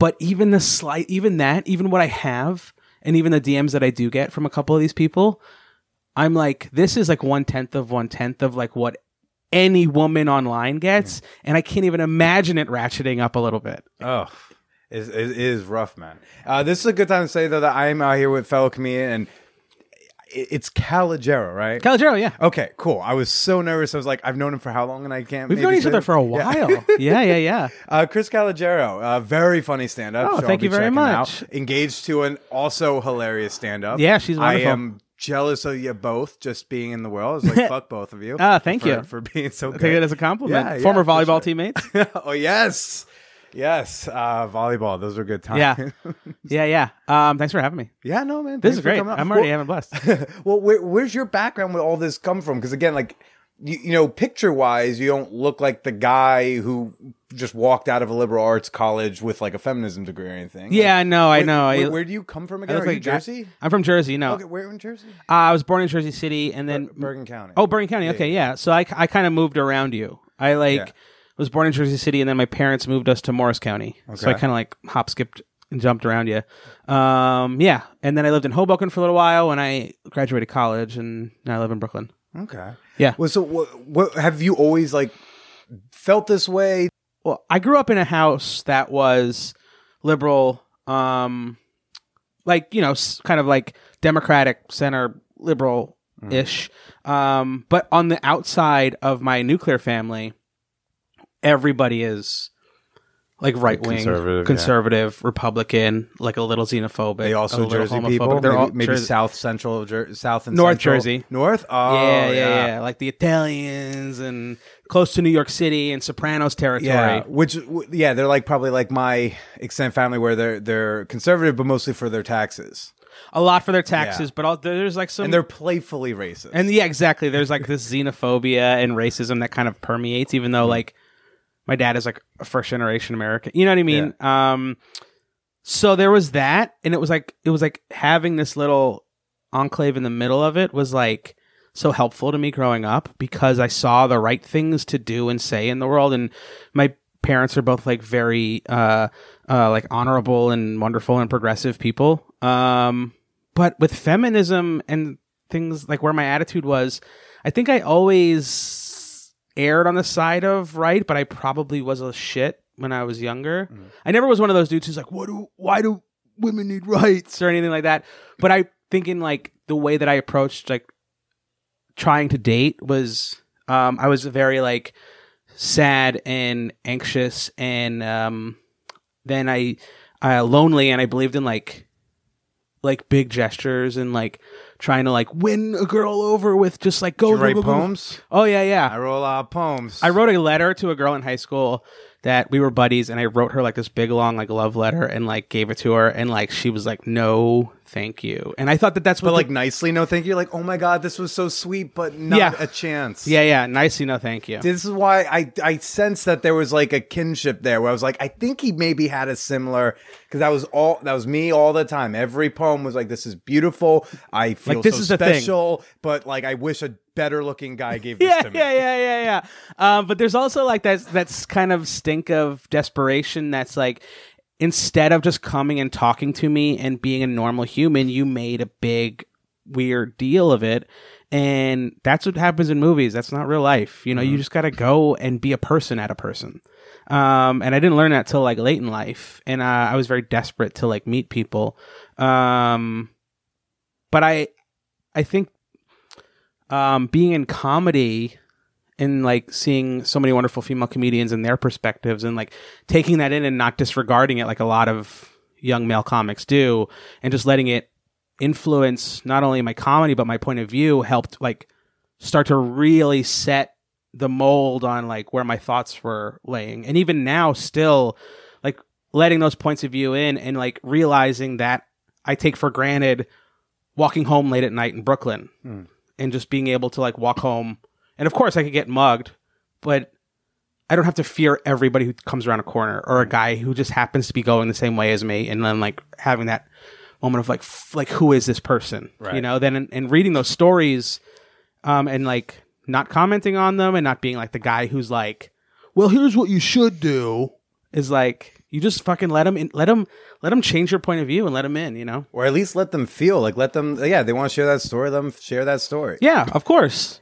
But even the slight, even that, even what I have, and even the DMs that I do get from a couple of these people, I'm like, this is like one tenth of one tenth of like what any woman online gets, and I can't even imagine it ratcheting up a little bit. Oh, it, it is rough, man. Uh, this is a good time to say though that I am out here with fellow comedian, and it- it's Calogero, right? Calogero, yeah. okay, cool. I was so nervous. I was like, I've known him for how long, and I can't. We've known each other for a while. Yeah, yeah, yeah. Uh, Chris Calogero, uh, very funny stand-up. Oh, so I'll thank be you very much. out. Engaged to an also hilarious stand-up. Yeah, she's wonderful. I am jealous of you both just being in the world. I was like, fuck both of you. Ah, thank for- you. for being so I take it as a compliment. Yeah, yeah, Former for volleyball sure. teammates. oh yes, yes. Uh, volleyball. Those were good times. Yeah. yeah, yeah. Um, thanks for having me. yeah. No man, This is great. I'm already Well- having blessed. well, where, where's your background with all this come from? Because again, like you, you know, picture wise, you don't look like the guy who just walked out of a liberal arts college with like a feminism degree or anything. Yeah, I Like, know, I where, know. I- Where, where do you come from I again? Are like Jersey? I'm from Jersey. No, Okay, where in Jersey? uh, I was born in Jersey City, and then Bergen County. Oh, Bergen County. Okay, yeah. So I, I kind of moved around you. I like Yeah. was born in Jersey City, and then my parents moved us to Morris County. So I kind of like hop, skipped, and jumped around you. Um, yeah. And then I lived in Hoboken for a little while when I graduated college, and now I live in Brooklyn. Okay. Yeah. Well, so what, what have you always like felt this way? Well, I grew up in a house that was liberal, um, like you know, kind of like Democratic center liberal ish. Um, but on the outside of my nuclear family, everybody is like right wing, Conservative, conservative, yeah. Republican, like a little xenophobic. They also Jersey homophobic. people. They're maybe all maybe Jersey- South Central, of Jer- South and North Central. Jersey. North. Oh, yeah, yeah, yeah, like the Italians and close to New York City and Sopranos territory. Yeah, which yeah, they're like probably like my extended family where they're they're conservative, but mostly for their taxes, A lot for their taxes, Yeah. but all, there's like some and they're playfully racist. And yeah, exactly. There's like this xenophobia and racism that kind of permeates, even though hmm. like my dad is like a first generation American. You know what I mean? Um so there was that, and it was like it was like having this little enclave in the middle of it was like so helpful to me growing up because I saw the right things to do and say in the world and my parents are both like very uh uh like honorable and wonderful and progressive people. Um but with feminism and things like where my attitude was, I think I always aired on the side of right, but I probably was a shit when I was younger. I never was one of those dudes who's like, "What do? Why do women need rights?" or anything like that. But I think in like the way that I approached like trying to date was, um, I was very like sad and anxious, and um, then I, uh, lonely, and I believed in like like big gestures and like trying to like win a girl over with just like go you write go, go, go. poems. Oh yeah, yeah. I wrote a lot of poems. I wrote a letter to a girl in high school that we were buddies, and I wrote her like this big long like love letter and like gave it to her, and like she was like, "No, thank you." And I thought that that's what but the- like nicely, no, thank you. Like, oh my god, this was so sweet, but not Yeah. a chance. yeah, yeah, nicely, no, thank you. This is why I I sensed that there was like a kinship there where I was like, I think he maybe had a similar because that was all that was me all the time. Every poem was like, This is beautiful. I feel Like, this so is special, but like I wish a better looking guy gave this yeah, to me. yeah, yeah, yeah, yeah. Um, but there's also like that that's kind of stink of desperation. That's like instead of just coming and talking to me and being a normal human, you made a big weird deal of it. And that's what happens in movies. That's not real life. You know, you just got to go and be a person at a person. Um, and I didn't learn that till like late in life. And uh, I was very desperate to like meet people. Um, but I, I think um, being in comedy and like seeing so many wonderful female comedians and their perspectives and like taking that in and not disregarding it like a lot of young male comics do and just letting it influence not only my comedy but my point of view helped like start to really set the mold on like where my thoughts were laying. And even now still like letting those points of view in and like realizing that I take for granted walking home late at night in Brooklyn and just being able to like walk home. And of course, I could get mugged, but I don't have to fear everybody who comes around a corner or a guy who just happens to be going the same way as me, and then like having that moment of like, f- like who is this person? You know. Then and, and reading those stories, um, and like not commenting on them and not being like the guy who's like, well, here's what you should do. Is like you just fucking let them in, let them let them change your point of view and let them in. You know. or at least let them feel like let them. Yeah, they want to share that story. Let them share that story. Yeah, of course.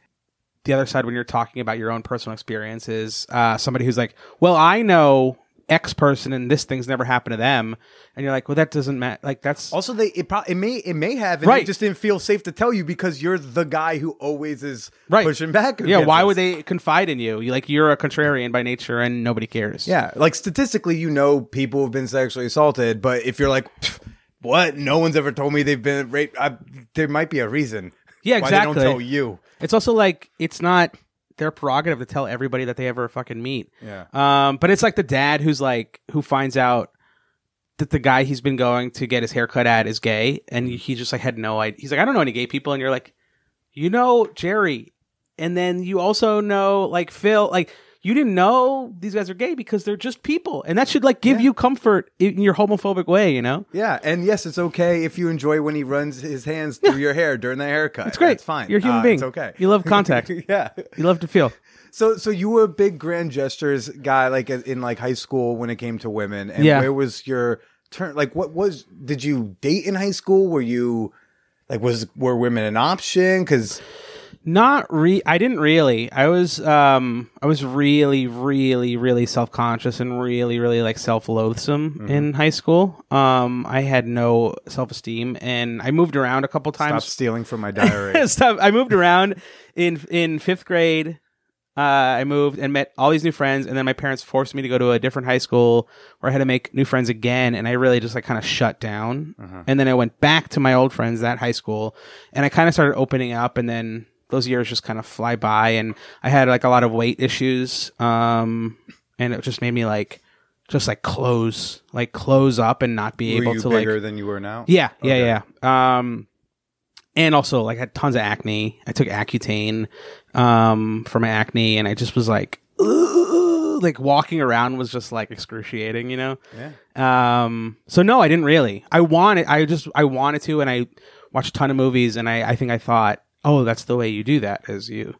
The other side, when you're talking about your own personal experience, is uh, somebody who's like, "Well, I know X person, and this thing's never happened to them," and you're like, "Well, that doesn't matter. Like, that's Also, they it, pro- it may it may have, and Right. they just didn't feel safe to tell you because you're the guy who always is Right. pushing back. yeah. Why this. would they confide in you? You like you're a contrarian by nature, and nobody cares. Yeah, like statistically, you know, people have been sexually assaulted, but if you're like, what? No one's ever told me they've been raped. I, there might be a reason. Yeah, Why they exactly. don't tell you. It's also like it's not their prerogative to tell everybody that they ever fucking meet. Yeah. Um, but it's like the dad who's like who finds out that the guy he's been going to get his hair cut at is gay, and he just like had no idea. He's like, I don't know any gay people, and you're like, you know Jerry, and then you also know like Phil, like. You didn't know these guys are gay because they're just people, and that should like give you comfort in your homophobic way, you know. Yeah, and yes, it's okay if you enjoy when he runs his hands through your hair during the haircut. It's great. It's fine. You're a human Uh, being. It's okay. You love contact. yeah. You love to feel. So, so you were a big grand gestures guy, like in like high school when it came to women. And Yeah. where was your turn? Like, what was? Did you date in high school? Were you like was were women an option? Because Not re I didn't really. I was um I was really really really self-conscious and really really like self-loathsome in high school. Um I had no self-esteem and I moved around a couple stop times. stealing from my diary. Stop. I moved around in in 5th grade. Uh, I moved and met all these new friends, and then my parents forced me to go to a different high school where I had to make new friends again, and I really just like kind of shut down. And then I went back to my old friends that high school, and I kind of started opening up, and then those years just kind of fly by, and I had like a lot of weight issues, um, and it just made me like just like close, like close up, and not be were able you to like bigger than you were now? yeah, yeah, yeah. Um, and also like I had tons of acne. I took Accutane um for my acne, and I just was like, "Ugh," like walking around was just like excruciating, you know. Yeah. Um. So no, I didn't really. I wanted. I just I wanted to, and I watched a ton of movies, and I I think I thought, oh, that's the way you do that, is you.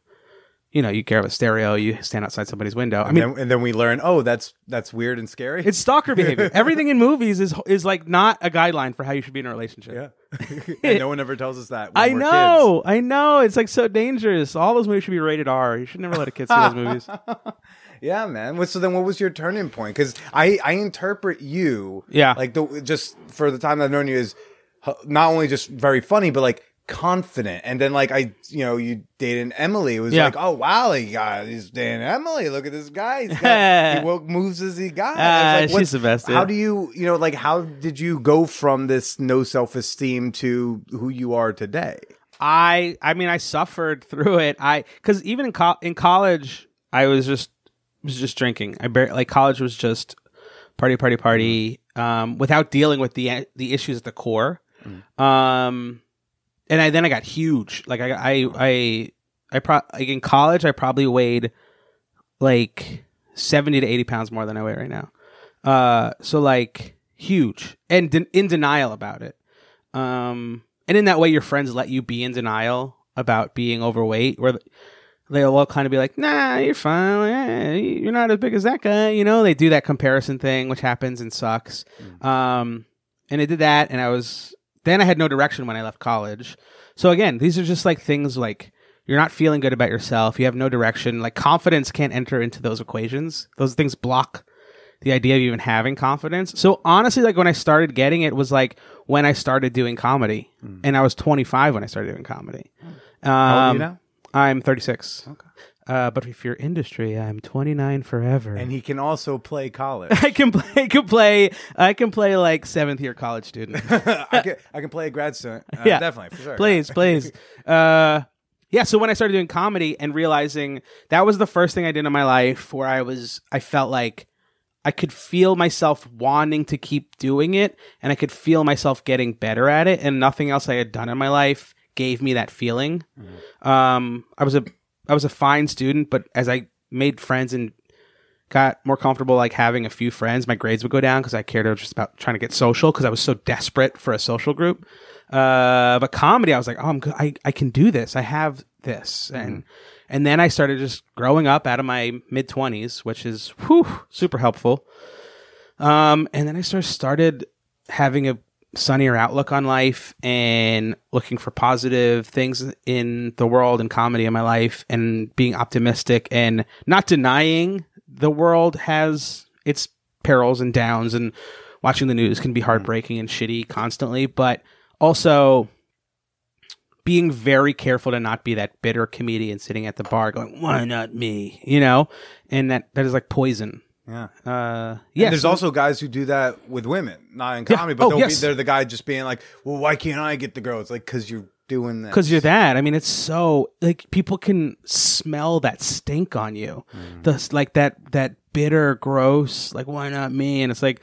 You know, you grab a stereo, you stand outside somebody's window. I And, mean, then, and then we learn, oh, that's that's weird and scary. it's stalker behavior. Everything in movies is is like not a guideline for how you should be in a relationship. yeah, and no one ever tells us that. when I know, I know. It's like so dangerous. All those movies should be rated R. You should never let a kid see those movies. Yeah, man. So then, what was your turning point? Because I I interpret you, Yeah. like the just for the time that I've known you is not only just very funny, but like confident. And then like I, you know, you dated Emily. It was Yeah. like, oh wow, he got he's dating Emily. Look at this guy. He's got, he moves as he got. Ah, I was like, she's the best, How do you, you know, like how did you go from this no self esteem to who you are today? I, I mean, I suffered through it. I, because even in co- in college, I was just was just drinking. I bar- like college was just party, party, party, um, without dealing with the the issues at the core. Um, and I then I got huge. Like I, I, I, I pro like in college, I probably weighed like seventy to eighty pounds more than I weigh right now. Uh, so like huge and de- in denial about it. Um, and in that way, your friends let you be in denial about being overweight, where they'll all kind of be like, "Nah, you're fine. Eh, You're not as big as that guy." You know, they do that comparison thing, which happens and sucks. Um, and I did that, and I was then I had no direction when I left college. So again, these are just like things like you're not feeling good about yourself. You have no direction. Like confidence can't enter into those equations. Those things block the idea of even having confidence. So honestly, like when I started getting it was like when I started doing comedy, and I was 25 when I started doing comedy. Um, How old are you now? I'm 36. Okay. Uh, but if you're industry, I'm 29 forever. And he can also play college. I can play. I can play. I can play like seventh year college student. I can I can play a grad student. Uh, Yeah. definitely for sure. please, please. Uh, yeah. So when I started doing comedy and realizing that was the first thing I did in my life where I was, I felt like I could feel myself wanting to keep doing it and I could feel myself getting better at it and nothing else I had done in my life gave me that feeling. Um, I was a I was a fine student, but as I made friends and got more comfortable like having a few friends, my grades would go down because I cared just about trying to get social because I was so desperate for a social group. Uh, but comedy, I was like, oh, I'm good. I, I can do this. I have this. And, and then I started just growing up out of my mid twenties, which is, whew, super helpful. Um, and then I sort of started having a sunnier outlook on life and looking for positive things in the world and comedy in my life and being optimistic and not denying the world has its perils and downs and watching the news can be mm-hmm. heartbreaking and shitty constantly, but also being very careful to not be that bitter comedian sitting at the bar going, "Why not me?" You know, and that that is like poison. Yeah. Uh, Yeah, yeah. there's so- also guys who do that with women, not in Yeah. comedy, but Oh, yes. be, they're the guy just being like, "Well, why can't I get the girl?" It's like because you're doing that. because you're that. I mean, it's so like people can smell that stink on you, Mm. the like that that bitter, gross. Like, why not me? And it's like,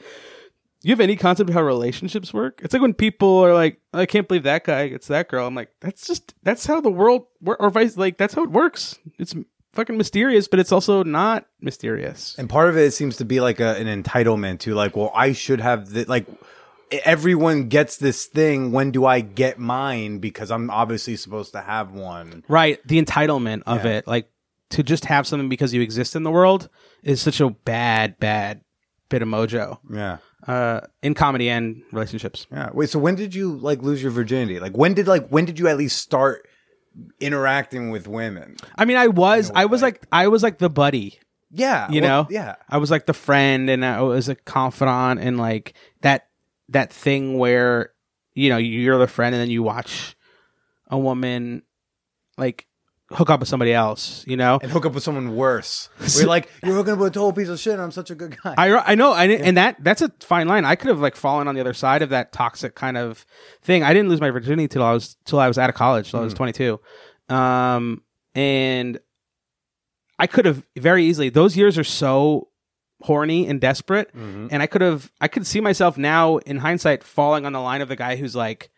you have any concept of how relationships work? It's like when people are like, I can't believe that guy gets that girl. I'm like, that's just that's how the world wor- or vice like that's how it works. It's fucking mysterious, but it's also not mysterious. And part of it seems to be like a, an entitlement to like, well, I should have the like. Everyone gets this thing. When do I get mine? Because I'm obviously supposed to have one. Right. The entitlement of Yeah. it, like to just have something because you exist in the world, is such a bad, bad bit of mojo. Yeah, uh, in comedy and relationships. yeah. Wait, so when did you like lose your virginity? Like when did like when did you at least start interacting with women? I mean, I was, I was like, I was like the buddy, Yeah, you well, know, yeah. I was like the friend, and I was a confidant, and like that that thing where you know you're the friend, and then you watch a woman like hook up with somebody else, you know. and hook up with someone worse. We're like, you're hooking up with a total piece of shit. and I'm such a good guy. I, I know, I, and that that's a fine line. I could have like fallen on the other side of that toxic kind of thing. I didn't lose my virginity till I was till I was out of college, till I was 22, um, and I could have very easily. Those years are so horny and desperate, and I could have. I could see myself now in hindsight falling on the line of the guy who's like,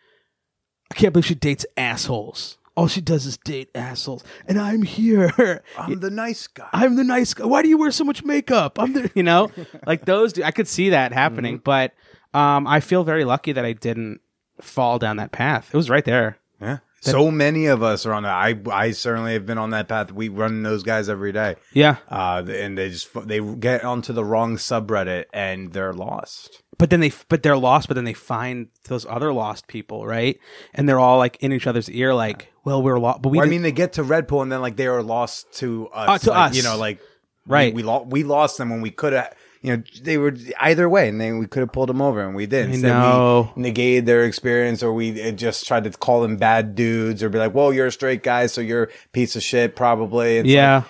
I can't believe she dates assholes. All she does is date assholes, and I'm here. I'm the nice guy. I'm the nice guy. Why do you wear so much makeup? I'm the, you know, like those. I could see that happening, but um, I feel very lucky that I didn't fall down that path. It was right there. Yeah. So many of us are on that. I I certainly have been on that path. We run those guys every day. Yeah, Uh, and they just they get onto the wrong subreddit and they're lost. But then they, but they're lost. But then they find those other lost people, right? And they're all like in each other's ear, like, "Well, we're lost." But we, Well, I mean, they get to red pill and then like they are lost to us. Uh, to Like, us. you know, like Right. We we, lo- we lost them when we could have. You know, they were either way, and then we could have pulled them over, and we did. I Instead, know. we negated their experience, or we uh, just tried to call them bad dudes, or be like, "Well, you're a straight guy, so you're a piece of shit, probably." It's yeah. like,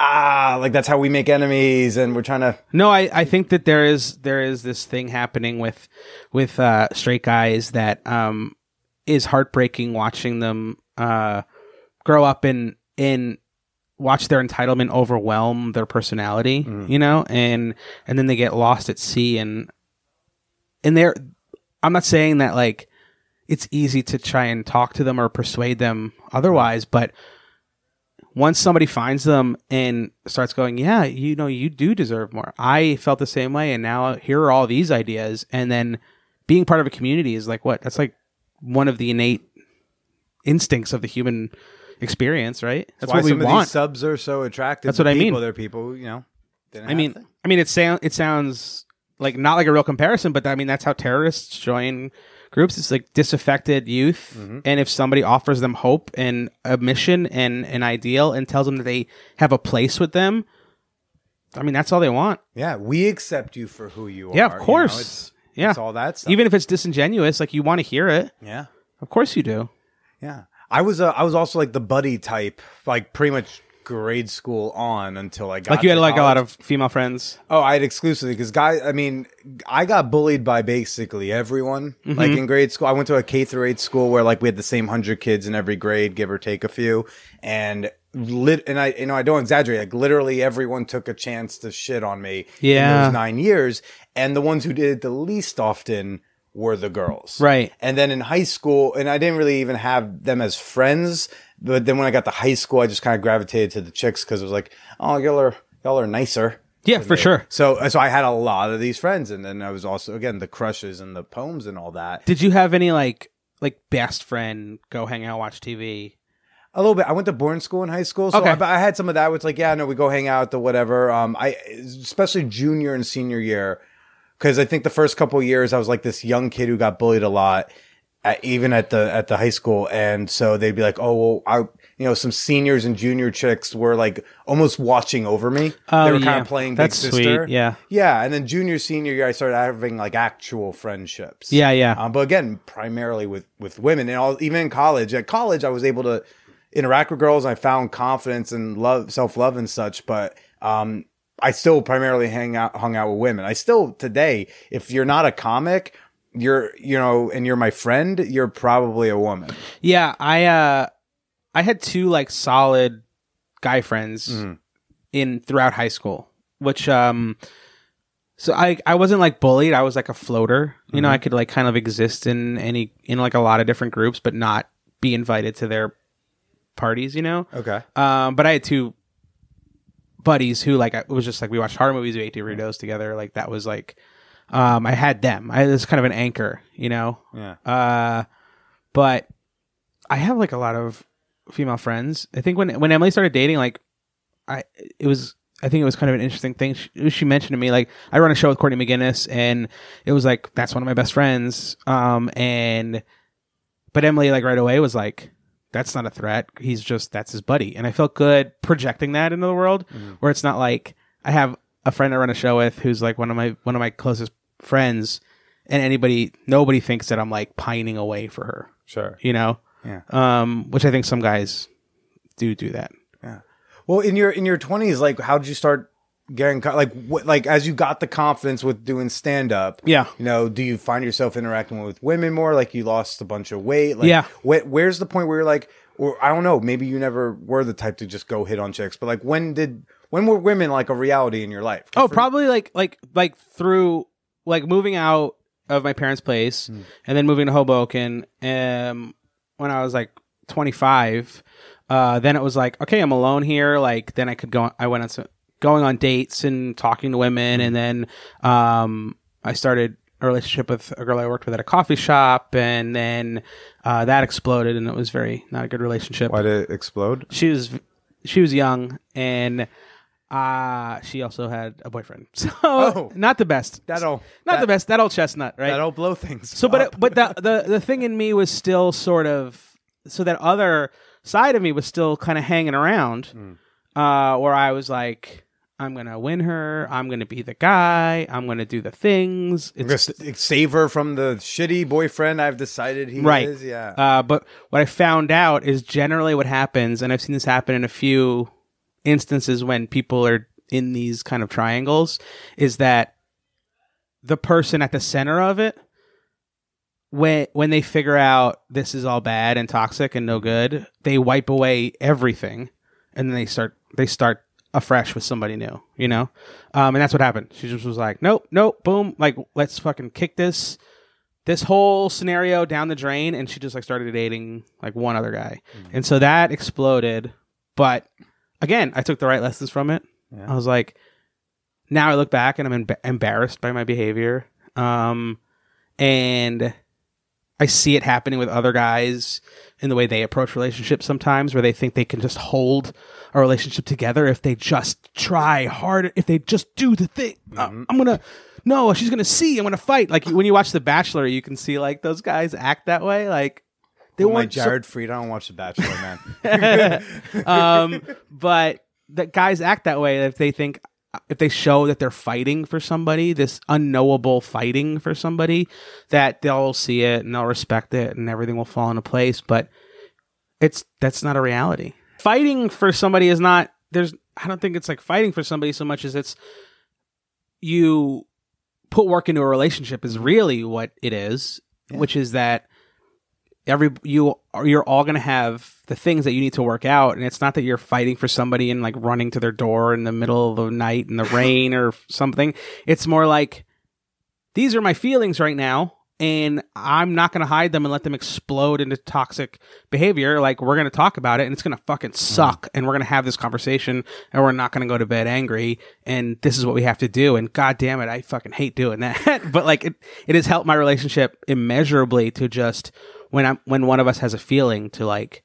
ah, like that's how we make enemies, and we're trying to. No, I, I think that there is there is this thing happening with with uh, straight guys that um, is heartbreaking watching them uh, grow up and and watch their entitlement overwhelm their personality, you know, and and then they get lost at sea and and they're I'm not saying that like it's easy to try and talk to them or persuade them otherwise, but once somebody finds them and starts going, yeah, you know, you do deserve more. I felt the same way, and now here are all these ideas, and then being part of a community is like what? That's like one of the innate instincts of the human experience, right? That's why what we want. subs are so attractive. That's to what I mean. people. They're people, you know. I mean, to. I mean, it sound it sounds like not like a real comparison, but I mean that's how terrorists join groups. It's like disaffected youth, Mm-hmm. and if somebody offers them hope and a mission and an ideal and tells them that they have a place with them, I mean that's all they want. yeah, we accept you for who you Yeah, are. Yeah, of you know, course. it's, Yeah. it's all that stuff. Even if it's disingenuous, like you want to hear it. yeah. Of course you do. Yeah, I was uh, I was also like the buddy type, like pretty much grade school on until I got Like you had like a lot of female friends. oh I had exclusively because guys I mean I got bullied by basically everyone Mm-hmm. like in grade school I went to a K through eight school where like we had the same hundred kids in every grade give or take a few and lit, and I, you know, I don't exaggerate. Like literally, everyone took a chance to shit on me. Yeah. in those nine years, and the ones who did it the least often were the girls. Right. And then in high school, and I didn't really even have them as friends. But then when I got to high school, I just kind of gravitated to the chicks because it was like, oh, y'all are y'all are nicer. Yeah, for sure. So, so I had a lot of these friends, and then I was also again the crushes and the poems and all that. Did you have any like like best friend go hang out watch TV? A little bit. I went to boarding school in high school, so Okay. I, I had some of that. Which like, yeah, no, we go hang out the whatever. Um, I especially junior and senior year, because I think the first couple of years I was like this young kid who got bullied a lot, at, even at the at the high school, and so they'd be like, oh, well, I, you know, some seniors and junior chicks were like almost watching over me. Oh, they were yeah. kind of playing That's big sweet, yeah. yeah, and then junior senior year I started having like actual friendships. Yeah, yeah. Um, but again, primarily with with women, and all, even in college. At college, I was able to interact with girls. I found confidence and love, self love, and such. But um, I still primarily hang out, hung out with women. I still today, if you're not a comic, you're you know, and you're my friend, you're probably a woman. Yeah, I uh I had two like solid guy friends Mm. in throughout high school, which um so I I wasn't like bullied, I was like a floater. You know, I could like kind of exist in any in like a lot of different groups but not be invited to their parties, you know? Okay. Um but I had two buddies who like it was just like we watched horror movies, we ate Doritos together, like that was like um I had them. I was kind of an anchor, you know? Yeah. Uh, but I have like a lot of female friends. I think when when Emily started dating, like I it was I think it was kind of an interesting thing. She, she mentioned to me like I run a show with Courtney McGinnis, and it was like that's one of my best friends. Um, and but Emily like right away was like. That's not a threat. He's just that's his buddy, and I felt good projecting that into the world, where it's not like I have a friend I run a show with who's like one of my one of my closest friends, and anybody nobody thinks that I'm like pining away for her Sure. you know Yeah. um which i think some guys do do that Yeah. Well, in your in your twenties, like, how did you start getting like what like as you got the confidence with doing stand up? Yeah. you know, do you find yourself interacting with women more? Like, you lost a bunch of weight? Like, Yeah. Wh- where's the point where you're like, or I don't know, maybe you never were the type to just go hit on chicks, but like, when did when were women like a reality in your life? oh probably like like like through like moving out of my parents place and then moving to hoboken um when i was like 25 uh then it was like okay i'm alone here. Like then i could go i went on some going on dates and talking to women. And then um i started a relationship with a girl i worked with at a coffee shop. And then uh that exploded and it was very not a good relationship. Why did it explode? she was she was young and uh she also had a boyfriend so Oh. not the best That'll not that, the best that old chestnut right That'll blow things. so but it, but the, the the thing in me was still sort of so that other side of me was still kind of hanging around Hmm. uh where i was like i'm gonna win her i'm gonna be the guy i'm gonna do the things it's s- save her from the shitty boyfriend I've decided he Right. is. Yeah. Uh, but what I found out is generally what happens, and I've seen this happen in a few instances when people are in these kind of triangles, is that the person at the center of it, when when they figure out this is all bad and toxic and no good, they wipe away everything, and then they start they start afresh with somebody new, you know, um, and that's what happened. She just was like, nope, nope, boom, like let's fucking kick this this whole scenario down the drain. And she just like started dating like one other guy. And so that exploded but again i took the right lessons from it. I was like now i look back and i'm emb- embarrassed by my behavior. Um and i see it happening with other guys in the way they approach relationships sometimes where they think they can just hold a relationship together if they just try hard if they just do the thing. Uh, i'm gonna no she's gonna see i'm gonna fight. Like when you watch the bachelor you can see like those guys act that way. Like they want so- Jared Freid. I don't watch The Bachelor, man. um, but the guys act that way if they think if they show that they're fighting for somebody, this unknowable fighting for somebody, that they'll see it and they'll respect it and everything will fall into place. But it's that's not a reality. Fighting for somebody is not there's I don't think it's like fighting for somebody so much as it's you put work into a relationship is really what it is, which is that every you you're all going to have the things that you need to work out and it's not that you're fighting for somebody and like running to their door in the middle of the night in the rain or something it's more like these are my feelings right now and I'm not going to hide them and let them explode into toxic behavior. Like we're going to talk about it and it's going to fucking mm. suck and we're going to have this conversation and we're not going to go to bed angry and this is what we have to do. And god damn it, I fucking hate doing that. but like it, it has helped my relationship immeasurably to just when I'm, when one of us has a feeling to like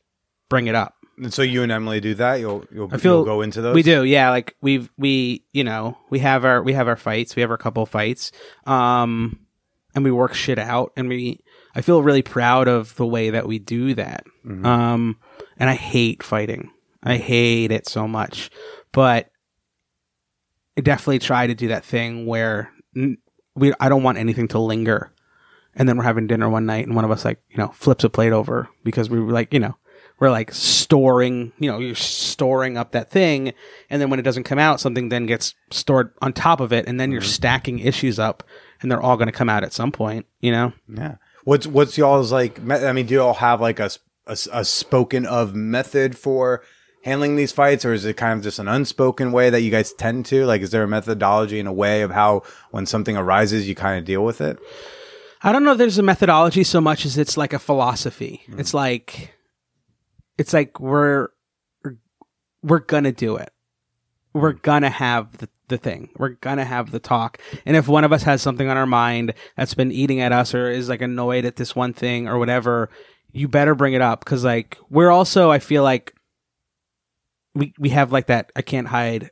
bring it up. And so you and Emily do that. You'll you'll, I feel you'll go into those. We do, yeah. Like we've we you know we have our we have our fights. We have our couple fights, um, and we work shit out. And we I feel really proud of the way that we do that. Um, and I hate fighting. I hate it so much, but I definitely try to do that thing where we I don't want anything to linger. And then we're having dinner one night, and one of us like you know flips a plate over because we were like you know we're like storing you know you're storing up that thing, and then when it doesn't come out, something then gets stored on top of it, and then you're mm-hmm. stacking issues up, and they're all going to come out at some point. You know, Yeah. What's what's y'all's like? I mean, do y'all have like a a spoken of method for handling these fights, or is it kind of just an unspoken way that you guys tend to? Like, is there a methodology and a way of how when something arises, you kind of deal with it? I don't know if there's a methodology so much as it's like a philosophy. Mm-hmm. It's like it's like we're we're gonna do it. We're mm-hmm. gonna have the, the thing. We're gonna have the talk. And if one of us has something on our mind that's been eating at us or is like annoyed at this one thing or whatever, you better bring it up because like we're also I feel like we we have like that I can't hide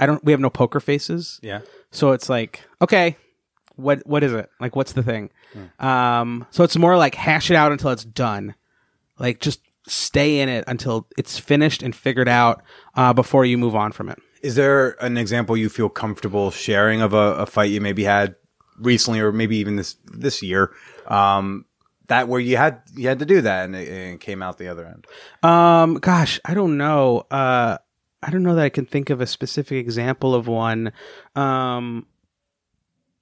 I don't we have no poker faces. Yeah. So it's like, okay, what what is it? Like what's the thing? Um so it's more like hash it out until it's done. Like just stay in it until it's finished and figured out uh before you move on from it. Is there an example you feel comfortable sharing of a, a fight you maybe had recently, or maybe even this this year? Um, that where you had you had to do that and it, and it came out the other end. Um gosh, I don't know. Uh I don't know that I can think of a specific example of one. Um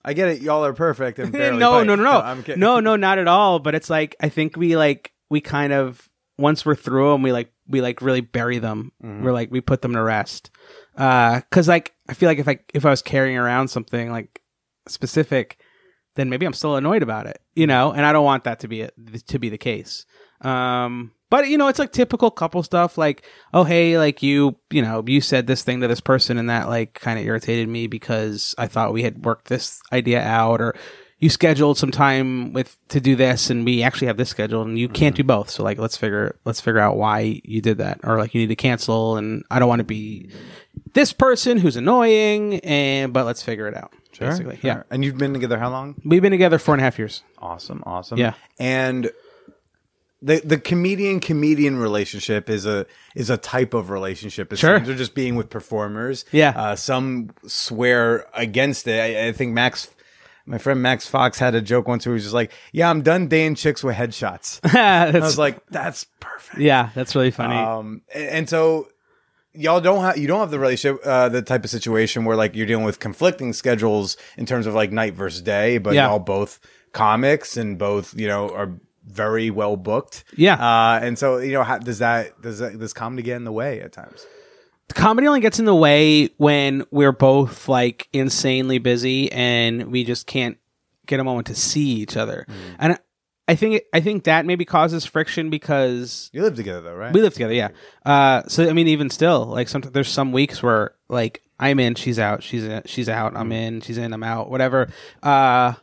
I get it. Y'all are perfect and no, fight. no, no, no, I'm kidding. no, no, not at all. But it's like I think we like we kind of once we're through them, we like we like really bury them. Mm-hmm. We're like we put them to rest. Uh, cause like I feel like if I if I was carrying around something like specific, then maybe I'm still annoyed about it, you know. And I don't want that to be it to be the case. Um, but you know, it's like typical couple stuff. Like, oh hey, like you, you know, you said this thing to this person, and that like kind of irritated me because I thought we had worked this idea out, or you scheduled some time with to do this, and we actually have this scheduled, and you can't mm-hmm. do both. So like, let's figure let's figure out why you did that, or like you need to cancel, and I don't want to be this person who's annoying, and but let's figure it out. Sure, basically, sure. yeah. And you've been together how long? We've been together four and a half years. Awesome, awesome. Yeah. And the the comedian comedian relationship is a is a type of relationship. It Sure. they're just being with performers. Yeah. Uh, some swear against it. I, I think Max. My friend Max Fox had a joke once where he was just like, "Yeah, I'm done dating chicks with headshots." I was like, "That's perfect." yeah, that's really funny. Um, and, and so y'all don't have you don't have the relationship, uh, the type of situation where like you're dealing with conflicting schedules in terms of like night versus day, but Yeah. y'all both comics and both you know are very well booked. Yeah. Uh, and so you know, how, does that does that does comedy get in the way at times? The comedy only gets in the way when we're both like insanely busy and we just can't get a moment to see each other. And I think I think that maybe causes friction because You live together though, right? we live together, yeah. Uh, so I mean, even still, like some there's some weeks where like I'm in, she's out, she's in, she's out, I'm in, she's in, I'm out, whatever. Uh,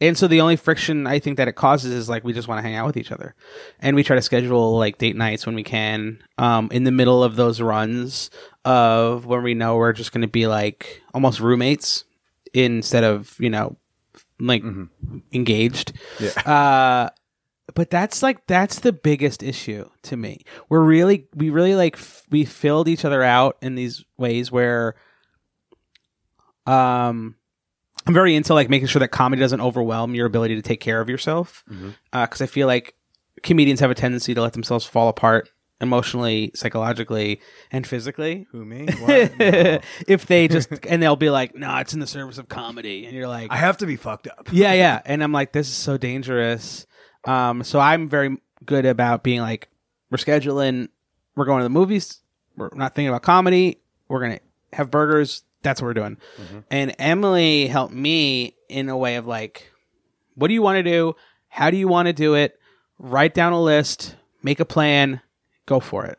and so the only friction I think that it causes is like we just want to hang out with each other, and we try to schedule like date nights when we can. Um, in the middle of those runs of when we know we're just going to be like almost roommates instead of you know like engaged. Yeah. Uh, but that's like that's the biggest issue to me. We're really we really like f- we filled each other out in these ways where um I'm very into like making sure that comedy doesn't overwhelm your ability to take care of yourself. Because I feel like comedians have a tendency to let themselves fall apart emotionally, psychologically, and physically. Who me? What? No. if they just and they'll be like, "No, it's in the service of comedy," and you're like, I have to be fucked up. yeah, yeah. And I'm like, this is so dangerous. Um, so I'm very good about being like, we're scheduling, we're going to the movies, we're not thinking about comedy, we're gonna have burgers. That's what we're doing. And Emily helped me in a way of like, what do you want to do? How do you want to do it? Write down a list, make a plan, go for it.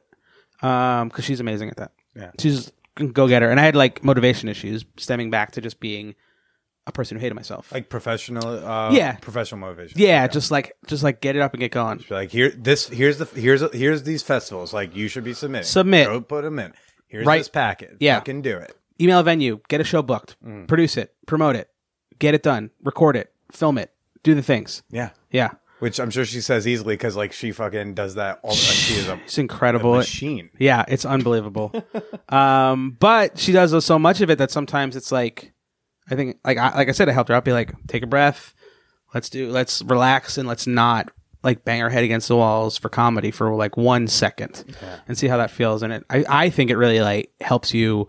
Um, because she's amazing at that. Yeah. she's go getter. And I had like motivation issues stemming back to just being a person who hated myself. Like professional, uh, Yeah. professional motivation. yeah, just like just like get it up and get going. Like here, this here's the here's here's these festivals. Like you should be submitting. Submit. Go put them in. Here's Right. this packet. Yeah. can do it. Email a venue, get a show booked, Mm. produce it, promote it, get it done, record it, film it, do the things. Yeah. Yeah, Which I'm sure she says easily because like she fucking does that all. The like, she is a, it's a incredible. machine. Yeah, it's unbelievable. um, but she does so much of it that sometimes it's like, I think, like I, like I said, I helped her out. Be like, take a breath. Let's do. Let's relax and let's not like bang our head against the walls for comedy for like one second and see how that feels. And it, I, I think it really like helps you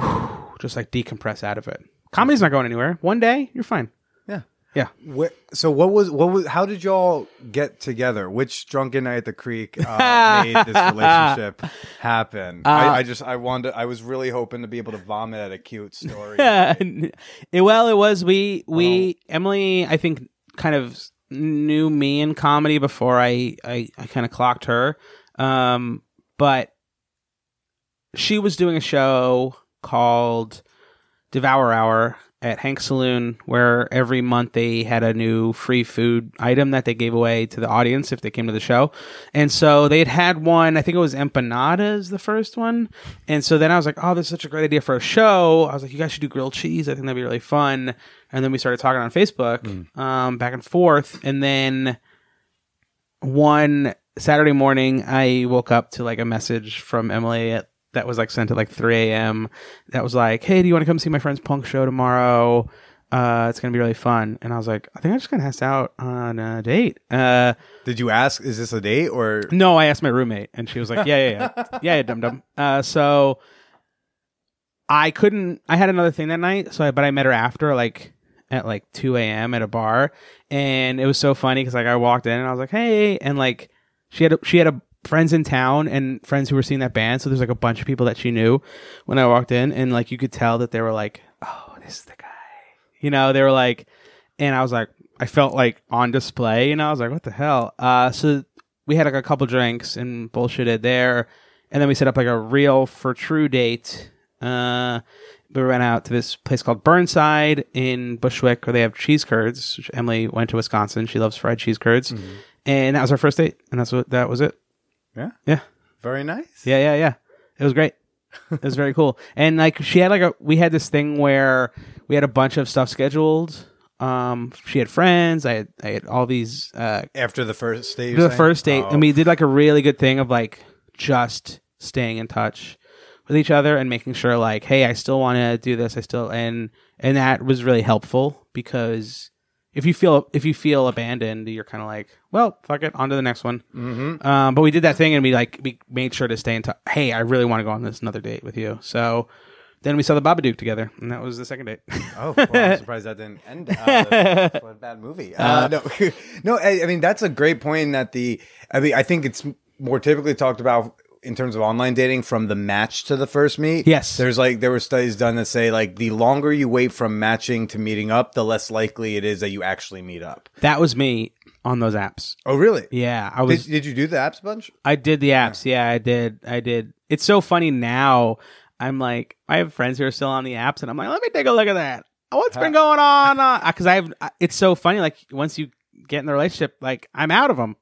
just like decompress out of it. Comedy's not going anywhere. One day you're fine. Yeah. Yeah. Wh- so what was what was how did y'all get together? Which drunken night at the creek uh, made this relationship happen? Uh, I, I just I wanted I was really hoping to be able to vomit at a cute story. it, well, it was we we Emily. I think kind of knew me in comedy before I I, I kind of clocked her, um, but she was doing a show called Devour Hour at Hank Saloon, where every month they had a new free food item that they gave away to the audience if they came to the show. And so they had had one, I think it was empanadas, the first one. And so then I was like, oh, this is such a great idea for a show. I was like, you guys should do grilled cheese. I think that'd be really fun. And then we started talking on Facebook, um, back and forth. And then one Saturday morning, I woke up to like a message from Emily at, that was like sent at like 3 a.m. That was like, "Hey, do you want to come see my friend's punk show tomorrow? Uh, it's gonna be really fun." And I was like, "I think I'm just gonna ask out on a date." Uh, Did you ask? Is this a date or? no, I asked my roommate, and she was like, "Yeah, yeah, yeah, yeah, yeah, dum dum." Uh, so I couldn't. I had another thing that night, so I, but I met her after, like at like 2 a.m. at a bar, and it was so funny because like I walked in and I was like, "Hey," and like she had a, she had a friends in town and friends who were seeing that band, so there's like a bunch of people that she knew when I walked in, and like you could tell that they were like, "Oh, this is the guy," you know, they were like, and I was like, I felt like on display, you know, I was like, "What the hell?" Uh, so we had like a couple drinks and bullshitted there, and then we set up like a real for true date. Uh, we went out to this place called Burnside in Bushwick, where they have cheese curds. Which Emily went to Wisconsin; she loves fried cheese curds, and that was our first date, and that's what that was it. Yeah. Yeah, Very nice. yeah, yeah, yeah. It was great. it was very cool, and like she had like a we had this thing where we had a bunch of stuff scheduled. Um, she had friends. I had I had all these uh After the first date. the saying? first date, Oh. and we did like a really good thing of like just staying in touch with each other and making sure like, hey, I still want to do this. I still and and that was really helpful because if you feel if you feel abandoned, you're kind of like, well, fuck it, on to the next one. Mm-hmm. Um, but we did that thing and we like we made sure to stay in touch. Hey, I really want to go on this another date with you. So then we saw the Babadook together, and that was the second date. Oh, well, I'm surprised that didn't end. Uh, what a bad movie. Uh, no, no. I, I mean, that's a great point. That the, I mean, I think it's more typically talked about in terms of online dating from the match to the first meet. Yes. there's like there were studies done that say like the longer you wait from matching to meeting up, the less likely it is that you actually meet up. that was me on those apps. Oh, really? Yeah, I was. Did, did you do the apps bunch? I did the apps. Yeah, I did. I did. It's so funny now. I'm like, I have friends who are still on the apps, and I'm like, let me take a look at that. What's been going on? Uh, because I have. Uh, it's so funny. Like once you get in the relationship, like I'm out of them,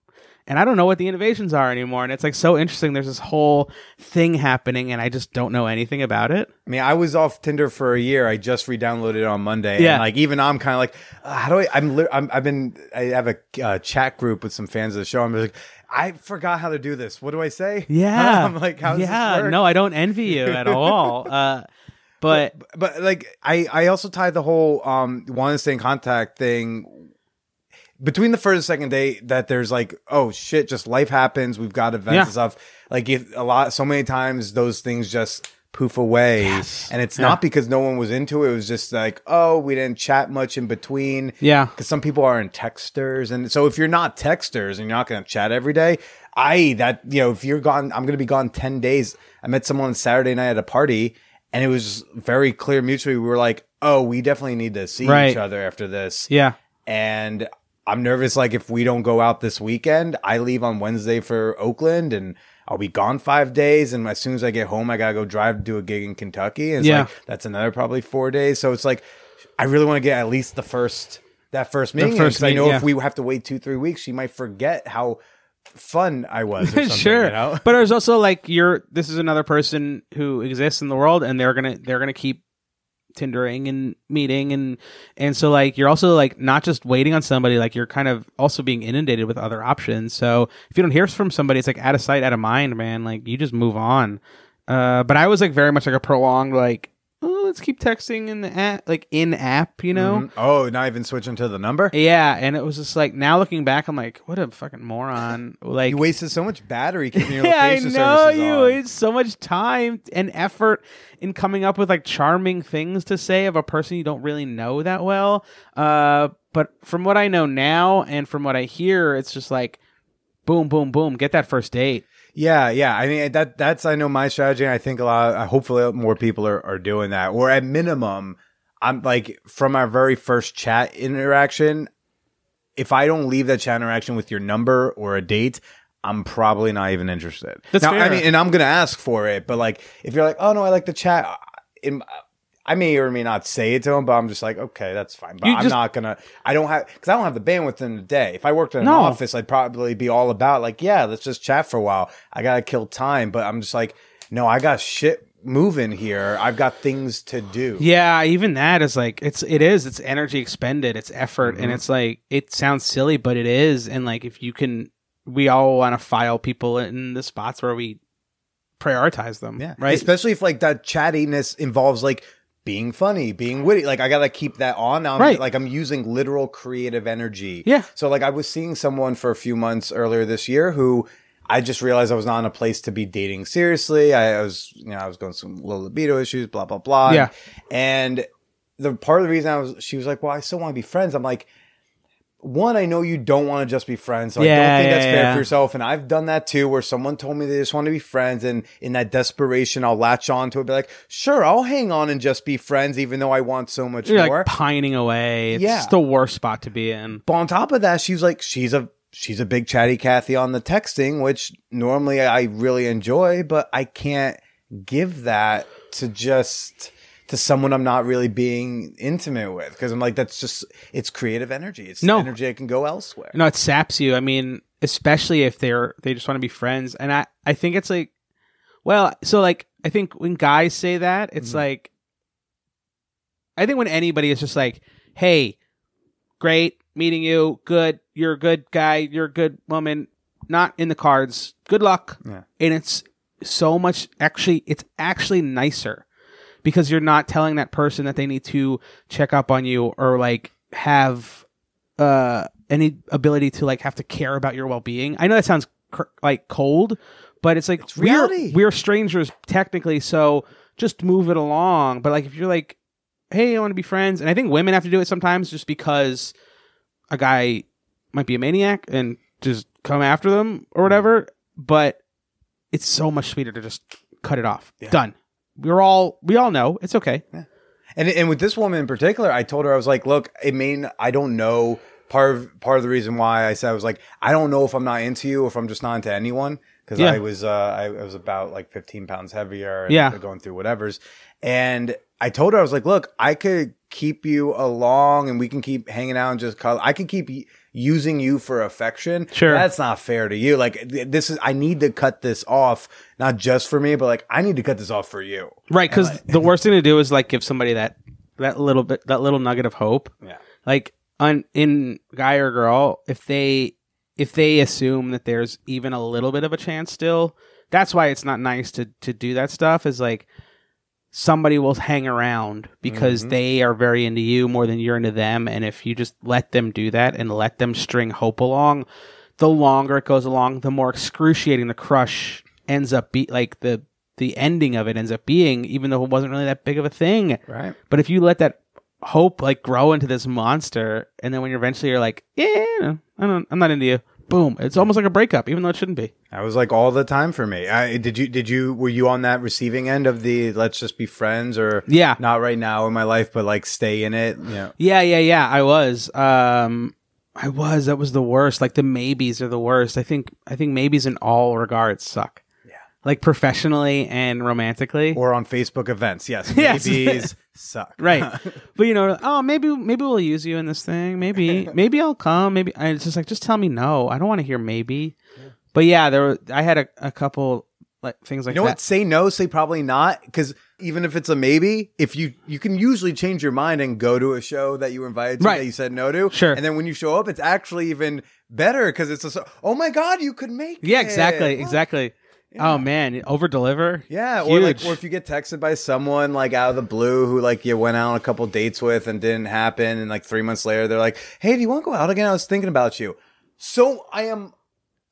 and I don't know what the innovations are anymore. And it's like so interesting. There's this whole thing happening, and I just don't know anything about it. I mean, I was off Tinder for a year. I just re-downloaded it on Monday. Yeah. And like, even I'm kind of like, uh, how do I? I'm, li- I'm. I've been. I have a uh, chat group with some fans of the show. I'm like, I forgot how to do this. What do I say? Yeah, I'm like, how does yeah. this work? No, I don't envy you at all. Uh, but but like, I I also tie the whole um want to stay in contact thing between the first and second date that there's like oh shit just life happens we've got events Yeah. and stuff like if a lot so many times those things just poof away. Yes. And it's Yeah. not because no one was into it. It was just like, oh, we didn't chat much in between. Yeah. Because some people aren't texters. And so if you're not texters and you're not going to chat every day, I, that, you know, if you're gone, I'm going to be gone 10 days. I met someone on Saturday night at a party and it was very clear mutually. We were like, oh, we definitely need to see Right. each other after this. Yeah. And I'm nervous. Like if we don't go out this weekend, I leave on Wednesday for Oakland and I'll be gone five days. And as soon as I get home, I gotta go drive to do a gig in Kentucky. And it's Yeah. like that's another probably four days. So it's like I really want to get at least the first that first meeting. in, first 'cause I know yeah. if we have to wait two three weeks, she might forget how fun I was. Or something, sure you know? but there's also like you're this is another person who exists in the world and they're gonna they're gonna keep tindering and meeting and and so like you're also like not just waiting on somebody like you're kind of also being inundated with other options. So if you don't hear from somebody it's like out of sight out of mind man. Like you just move on. Uh but i was like very much like a prolonged like let's keep texting in the app like in app you know Mhm. Oh, not even switching to the number. yeah and it was just like now looking back i'm like what a fucking moron like You wasted so much battery keeping your yeah, I know you on. waste so much time and effort in coming up with like charming things to say of a person you don't really know that well. Uh, but from what I know now and from what I hear, it's just like boom, boom, boom, get that first date. Yeah, yeah. I mean that that's I know my strategy. and I think a lot. Of, hopefully, more people are, are doing that. Or at minimum, I'm like from our very first chat interaction. If I don't leave that chat interaction with your number or a date, I'm probably not even interested. That's now, I mean, and I'm gonna ask for it. But like, if you're like, oh no, I like the chat. Uh, in, uh, I may or may not say it to him, but I'm just like, okay, that's fine. But You I'm just- not gonna. I don't have because I don't have the bandwidth in the day. If I worked in an No. office, I'd probably be all about like, yeah, let's just chat for a while. I gotta kill time, but I'm just like, no, I got shit moving here. I've got things to do. Yeah, even that is like it's it is it's energy expended, it's effort, Mm-hmm. and it's like it sounds silly, but it is. And like if you can, we all want to file people in the spots where we prioritize them. Yeah. right. Especially if like that chattiness involves like being funny, being witty. Like I gotta keep that on. Now I'm, Right. Like I'm using literal creative energy. Yeah. So like I was seeing someone for a few months earlier this year who I just realized I was not in a place to be dating seriously. I, was, you know, I was going through some low libido issues, blah, blah, blah. Yeah. And the part of the reason I was, she was like, well, I still want to be friends. I'm like, one, I know you don't want to just be friends. So I don't think yeah, that's fair yeah. for yourself. And I've done that too, where someone told me they just want to be friends. And in that desperation, I'll latch on to it, be like, sure, I'll hang on and just be friends, even though I want so much You're more. like pining away. It's Yeah. the worst spot to be in. But on top of that, she's like, she's a she's a big chatty Cathy on the texting, which normally I really enjoy, but I can't give that to just to someone I'm not really being intimate with because I'm like, that's just it's creative energy. It's No. energy I can go elsewhere. No, it saps you. I mean, especially if they're they just want to be friends. And I I think it's like, well, so like I think when guys say that, it's mm-hmm. like, I think when anybody is just like, hey, great meeting you, good, you're a good guy, you're a good woman, not in the cards. Good luck. Yeah. And it's so much actually, it's actually nicer because you're not telling that person that they need to check up on you or like have uh any ability to like have to care about your well-being. I know that sounds cr- like cold, but it's like reality. we're we're strangers technically, so just move it along. But like if you're like, "Hey, I want to be friends." And I think women have to do it sometimes just because a guy might be a maniac and just come after them or whatever, but it's so much sweeter to just cut it off. Done. We're all we all know. It's okay. And and with this woman in particular, I told her I was like, look, I mean, I don't know. Part of part of the reason why I said I was like, I don't know if I'm not into you, or if I'm just not into anyone, because Yeah. I was uh, I, was about like 15 pounds heavier, and Yeah. going through whatever's. And I told her I was like, look, I could keep you along, and we can keep hanging out and just cuddle. I could keep using you for affection. Sure. that's not fair to you. Like th- this is, I need to cut this off, not just for me, but like I need to cut this off for you. Right, because the worst thing to do is like give somebody that that little bit that little nugget of hope. Yeah. Like on in guy or girl, if they if they assume that there's even a little bit of a chance still, that's why it's not nice to to do that stuff. Is like somebody will hang around because mm-hmm. they are very into you more than you're into them, and if you just let them do that and let them string hope along, the longer it goes along, the more excruciating the crush ends up be like the the ending of it ends up being, even though it wasn't really that big of a thing. Right. But if you let that hope like grow into this monster, and then when you're eventually you're like, yeah, I don't, I'm not into you. Boom! It's almost like a breakup, even though it shouldn't be. That was like all the time for me. I, did you did you were you on that receiving end of the let's just be friends or Yeah. not right now in my life but like stay in it? Yeah. Yeah, yeah, yeah. I was. Um, I was. That was the worst. Like the maybes are the worst. I think. I think maybes in all regards suck. Yeah. Like professionally and romantically. Or on Facebook events. Yes. Yes. Maybes suck. right. but you know, oh, maybe maybe we'll use you in this thing. Maybe maybe I'll come. Maybe and it's just like just tell me no. I don't want to hear maybe. But yeah, there were. I had a, a couple like things like You know that. what? Say no, say probably not. Because even if it's a maybe, if you you can usually change your mind and go to a show that you were invited to Right. that you said no to. Sure. And then when you show up, it's actually even better because it's a so, oh my god, you could make Yeah, it. exactly, What? exactly. Oh man, over deliver. Yeah, or like, or if you get texted by someone like out of the blue who like you went out on a couple dates with and didn't happen, and like three months later they're like, "Hey, do you want to go out again? I was thinking about you." So I am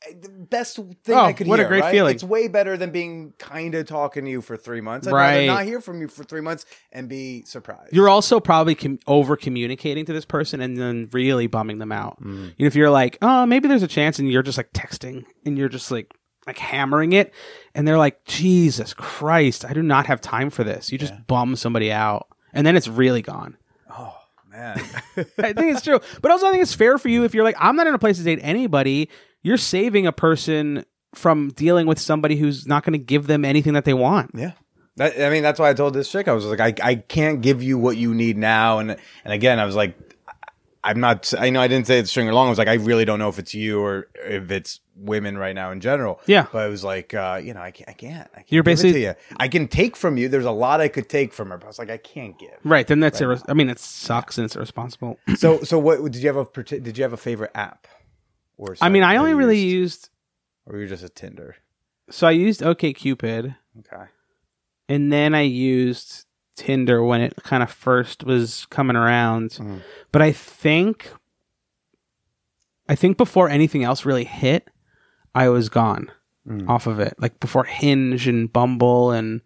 eh, the best thing Oh, I could what a great right? feeling. It's way better than being kind of talking to you for three months. I'd rather Right. not hear from you for three months and be surprised. You're also probably com- over communicating to this person and then really bumming them out. Mm. You know, if you're like, oh, maybe there's a chance, and you're just like texting and you're just like like hammering it, and they're like, Jesus Christ, I do not have time for this. You just bum somebody out, and then it's really gone. Oh man. I think it's true, but also I think it's fair for you if you're like, I'm not in a place to date anybody. You're saving a person from dealing with somebody who's not going to give them anything that they want. Yeah. That, I mean, that's why I told this chick, I was like, I, I can't give you what you need now. And, and again, I was like, I'm not, I know I didn't say it's string along. I was like, I really don't know if it's you or if it's women right now in general. Yeah. But I was like, uh, you know, I can't, I can't, I can't You're basically- you. I can take from you. There's a lot I could take from her, but I was like, I can't give. Right, then that's irre- I mean, it sucks and it's irresponsible. So, so what, did you have a, did you have a favorite app? Or I mean, I only you really used? used or you're just a Tinder? so I used OKCupid, Okay. and then I used Tinder when it kind of first was coming around. Mhm. But I think, I think before anything else really hit, I was gone Mm. off of it. Like before Hinge and Bumble and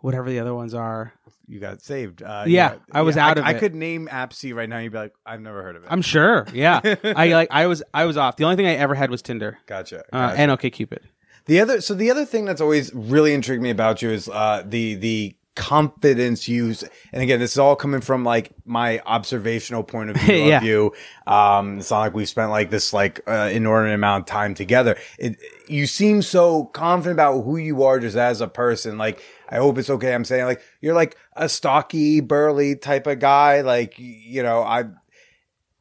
whatever the other ones are. You got saved. Uh, Yeah, I was out I, of I it. could name Appsy right now. You'd be like, I've never heard of it. I'm sure. Yeah, I like. I was. I was off. The only thing I ever had was Tinder gotcha. uh, gotcha. and OKCupid. The other, so the other thing that's always really intrigued me about you is uh, the the confidence use. and again, this is all coming from like my observational point of view Yeah. of you. Um, it's not like we've spent like this like uh, inordinate amount of time together. It, you seem so confident about who you are just as a person. Like, I hope it's okay. I'm saying like you're like a stocky, burly type of guy. Like, you know, I.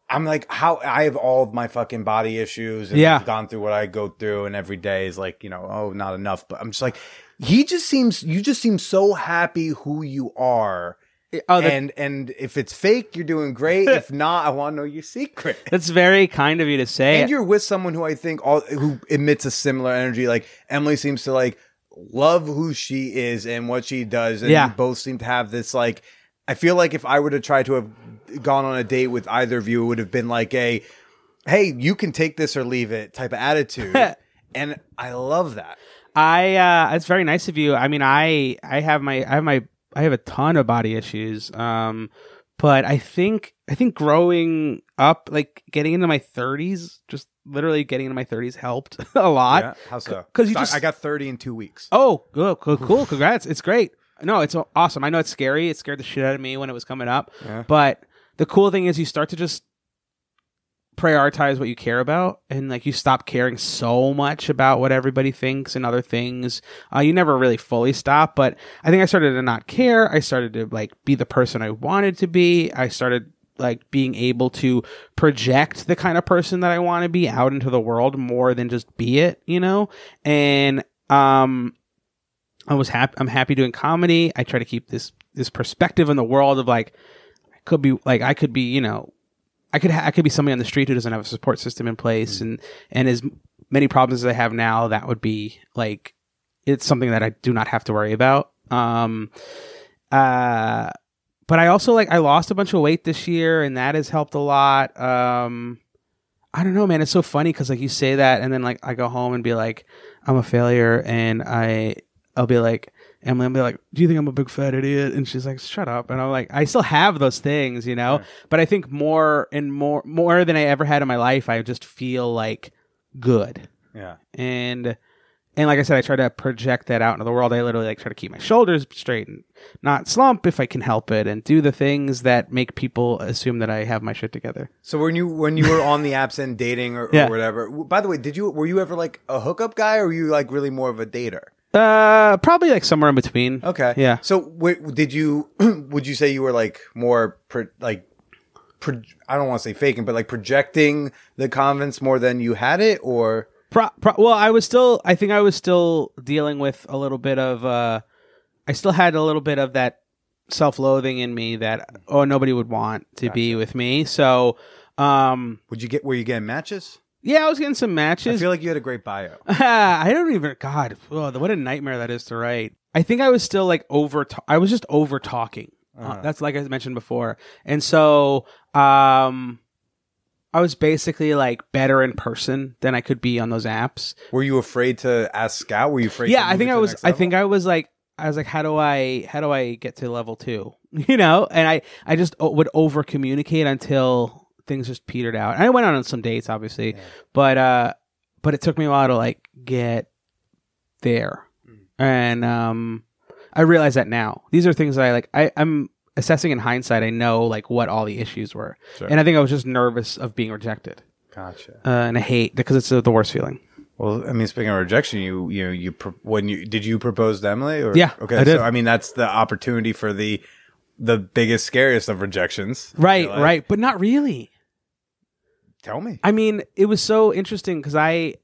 I'm like how I have all of my fucking body issues and Yeah. I've gone through what I go through and every day is like, you know, oh, not enough. But I'm just like, he just seems, you just seem so happy who you are. Eh, oh, that, and, and if it's fake, you're doing great. if not, I want to know your secret. that's very kind of you to say. And you're with someone who I think all, who emits a similar energy. Like Emily seems to like love who she is and what she does. And Yeah. you both seem to have this like, I feel like if I were to try to have gone on a date with either of you, it would have been like a, hey, you can take this or leave it type of attitude. and I love that. I uh it's very nice of you. I mean, I I have my I have my I have a ton of body issues. Um but I think I think growing up like getting into my 30s, just literally getting into my 30s helped a lot. Yeah. How so? 'cause you So just- I got 30 in two weeks. Oh, good, cool, cool. Congrats. It's great. No, it's awesome. I know it's scary. It scared the shit out of me when it was coming up. Yeah. But the cool thing is you start to just prioritize what you care about and like you stop caring so much about what everybody thinks and other things. Uh, you never really fully stop but i think i started to not care. I started to like be the person i wanted to be. I started like being able to project the kind of person that i want to be out into the world more than just be it you know? And um i was happy i'm happy doing comedy. I try to keep this this perspective in the world of like I could be like I could be you know I could ha- I could be somebody on the street who doesn't have a support system in place and and as many problems as I have now that would be like it's something that I do not have to worry about. Um uh but I also like I lost a bunch of weight this year and that has helped a lot. Um I don't know man. It's so funny cuz like you say that and then like I go home and be like I'm a failure and I I'll be like, Emily, I'll be like, do you think I'm a big fat idiot? And she's like, shut up. And I'm like, I still have those things, you know. But I think more and more, more than I ever had in my life, I just feel like good Yeah. and and like I said, I try to project that out into the world. I literally like try to keep my shoulders straight and not slump if I can help it, and do the things that make people assume that I have my shit together. So when you when you were on the apps and dating or, Yeah. or whatever. By the way, did you were you ever like a hookup guy or were you like really more of a dater? Uh, probably like somewhere in between. Okay. Yeah. So w- did you would you say you were like more pro- like pro- I don't want to say faking, but like projecting the confidence more than you had it, or Pro- pro- well, I was still. I think I was still dealing with a little bit of. uh I still had a little bit of that self-loathing in me that oh nobody would want to be with me. So, um, would you get were you getting matches? Yeah, I was getting some matches. I feel like you had a great bio. I don't even. God, oh, what a nightmare that is to write. I think I was still like over. I was just over talking. Uh, that's like I mentioned before, and so um, I was basically like better in person than I could be on those apps. Were you afraid to ask Scout? Were you afraid? yeah, to I think I was. I think? I was like. I was like, how do I, how do I get to level two? You know, and I, I just would over communicate until things just petered out. And I went out on some dates, obviously, but uh, but it took me a while to like get there, and um, I realize that now. These are things that I like. I, I'm assessing in hindsight. I know like what all the issues were, Sure. and I think I was just nervous of being rejected, Gotcha. uh, and I hate because it's uh, the worst feeling. Well, I mean, speaking of rejection, you you you pro- when you did you propose to Emily? Or? Yeah, Okay. I did. So I mean, that's the opportunity for the the biggest, scariest of rejections. Right, right, but not really. Tell me. I mean, it was so interesting because I,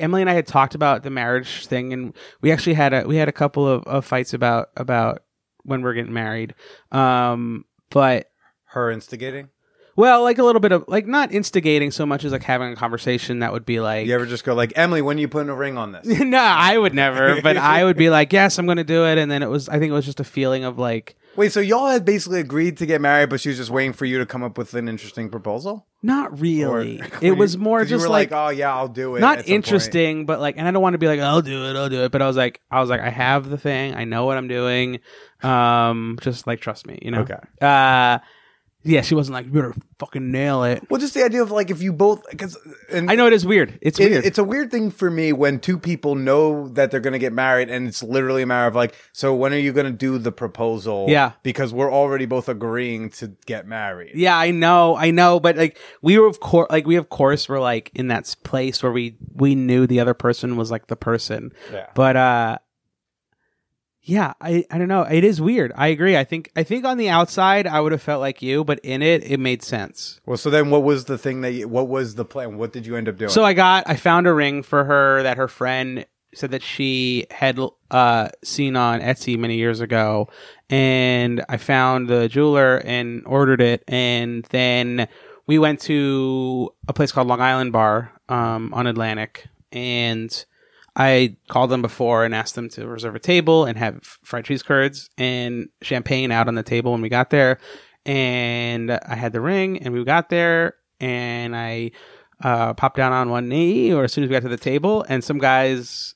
Emily and I had talked about the marriage thing, and we actually had a we had a couple of, of fights about about when we're getting married. Um, but Her instigating. well, like a little bit of like not instigating so much as like having a conversation that would be like, You ever just go like Emily? When are you putting a ring on this? no, I would never, but I would be like, yes, I'm going to do it, and then it was I think it was just a feeling of like. Wait, so y'all had basically agreed to get married, but she was just waiting for you to come up with an interesting proposal? Not really. Or- it was more 'Cause you just were like, oh yeah, I'll do it. at not point. interesting, but like, and I don't want to be like, I'll do it, I'll do it. But I was like, I was like, I have the thing, I know what I'm doing. Um, just like trust me, you know. Okay. Uh, yeah, she wasn't like, you better fucking nail it. Well, just the idea of like if you both because I know it is weird. It's It- weird. it's a weird thing for me when two people know that they're going to get married and it's literally a matter of like, so when are you going to do the proposal? Yeah. Because we're already both agreeing to get married. Yeah, I know, I know, but like we were of course, like we of course were like in that place where we we knew the other person was like the person. Yeah. But uh, yeah, I I don't know. It is weird. I agree. I think I think on the outside I would have felt like you, but in it it made sense. Well, so then what was the thing that you, what was the plan? What did you end up doing? So I got I found a ring for her that her friend said that she had uh seen on Etsy many years ago and I found the jeweler and ordered it and then we went to a place called Long Island Bar um on Atlantic and I called them before and asked them to reserve a table and have fried cheese curds and champagne out on the table when we got there. And I had the ring and we got there and I uh, popped down on one knee or as soon as we got to the table and some guys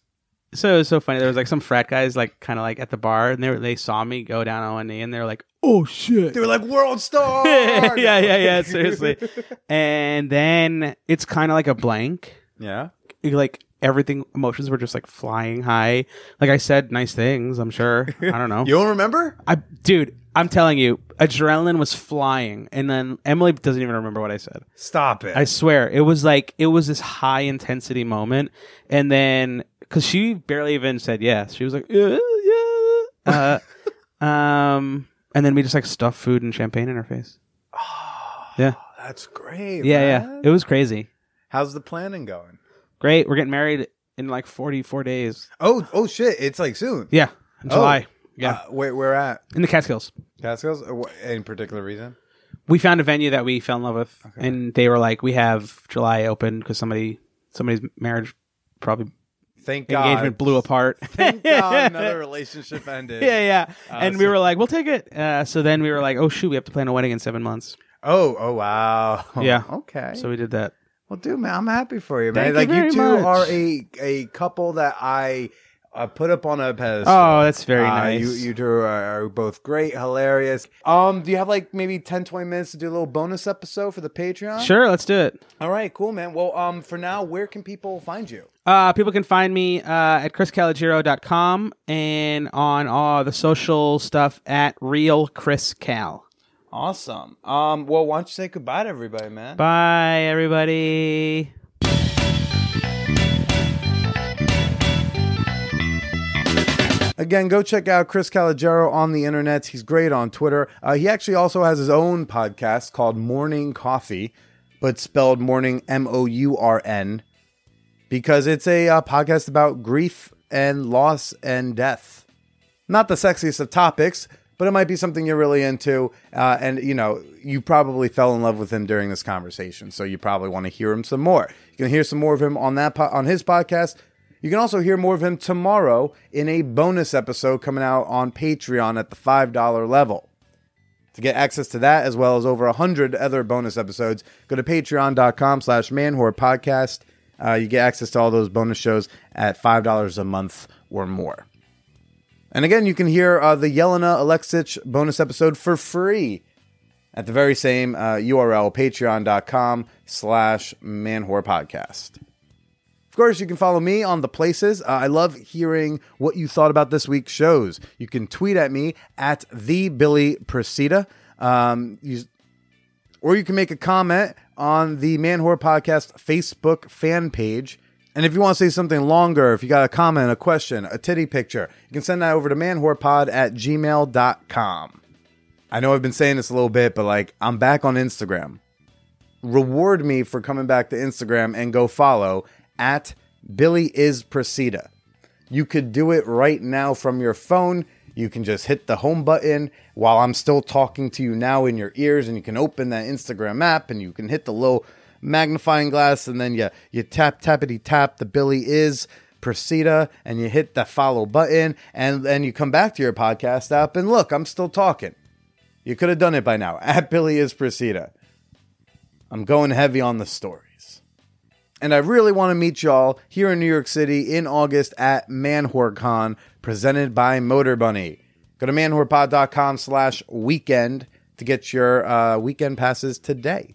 so it was so funny there was like some frat guys like kind of like at the bar and they were, they saw me go down on one knee and they were like oh shit they were like world star. yeah yeah yeah seriously and then it's kind of like a blank yeah. like everything emotions were just like flying high like i said nice things i'm sure i don't know You don't remember? i dude i'm telling you adrenaline was flying and then emily doesn't even remember what i said Stop it. I swear it was like it was this high intensity moment, and then because she barely even said yes, she was like yeah yeah, uh, um, and then we just like stuffed food and champagne in her face. yeah, That's great. yeah, yeah. It was crazy. How's the planning going? Great. We're getting married in like forty four days. Oh, oh shit! It's like soon. Yeah, in Oh. July. Yeah, Uh, where where at? in the Catskills. Catskills? Any particular reason? We found a venue that we fell in love with, and they were like, "We have July open because somebody somebody's marriage probably Thank God. engagement blew apart." Thank God another relationship ended. yeah, yeah. and we were like, we'll take it. Uh, so then we were like, oh shoot, we have to plan a wedding in seven months. Oh, oh wow. Yeah. Okay. So we did that. Well, dude, man, I'm happy for you, man. Thank you like very two much. are a a couple that I uh, put up on a pedestal. Oh, that's very Uh, nice. You, you two are, are both great, hilarious. Um, do you have like maybe 10, 20 minutes to do a little bonus episode for the Patreon? Sure, let's do it. All right, cool, man. Well, um, for now, where can people find you? Uh, people can find me uh, at chriscalogero.com and on all the social stuff at real Chris Cal. Awesome. Um, well, why don't you say goodbye to everybody, man? Bye, everybody. Again, go check out Chris Calogero on the internet. He's great on Twitter. Uh, he actually also has his own podcast called Morning Coffee, but spelled morning M O U R N, because it's a uh, podcast about grief and loss and death. Not the sexiest of topics, but it might be something you're really into. Uh, and, you know, you probably fell in love with him during this conversation, so you probably want to hear him some more. You can hear some more of him on that po- on his podcast. You can also hear more of him tomorrow in a bonus episode coming out on Patreon at the $5 level. To get access to that, as well as over 100 other bonus episodes, go to patreon.com slash manwhorepodcast. Uh, you get access to all those bonus shows at $5 a month or more. And again, you can hear uh, the Jelena Aleksich bonus episode for free at the very same uh, URL, patreon.com slash manwhorepodcast. Of course, you can follow me on the places. Uh, I love hearing what you thought about this week's shows. You can tweet at me at the Billy Procida, um, you, or you can make a comment on the Man Whore Podcast Facebook fan page. And if you want to say something longer, if you got a comment, a question, a titty picture, you can send that over to manwhorepod at gmail.com. I know I've been saying this a little bit, but like I'm back on Instagram reward me for coming back to Instagram and go follow at Billy is Procida. You could do it right now from your phone. You can just hit the home button while I'm still talking to you now in your ears, and you can open that Instagram app and you can hit the little magnifying glass, and then you you tap tappity tap the Billy is Procida, and you hit the follow button, and then you come back to your podcast app, and look, I'm still talking. You could have done it by now. At Billy is Procida. I'm going heavy on the stories. And I really want to meet y'all here in New York City in August at ManwhoreCon, presented by Motorbunny. Go to manwhorepod.com slash weekend to get your uh, weekend passes today.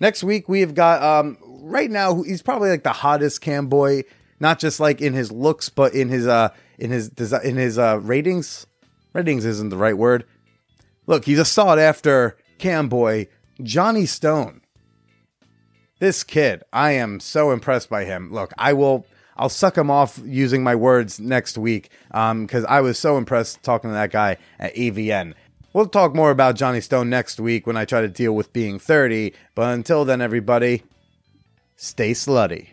Next week, we've got, um, right now, he's probably like the hottest cam boy, not just like in his looks, but in his, uh, in his, desi- in his, uh, ratings. Ratings isn't the right word. Look, he's a sought after cam boy, Johnny Stone. This kid, I am so impressed by him. Look, I will I'll suck him off using my words next week um cuz I was so impressed talking to that guy at AVN. We'll talk more about Johnny Stone next week when I try to deal with being 30, but until then everybody, stay slutty.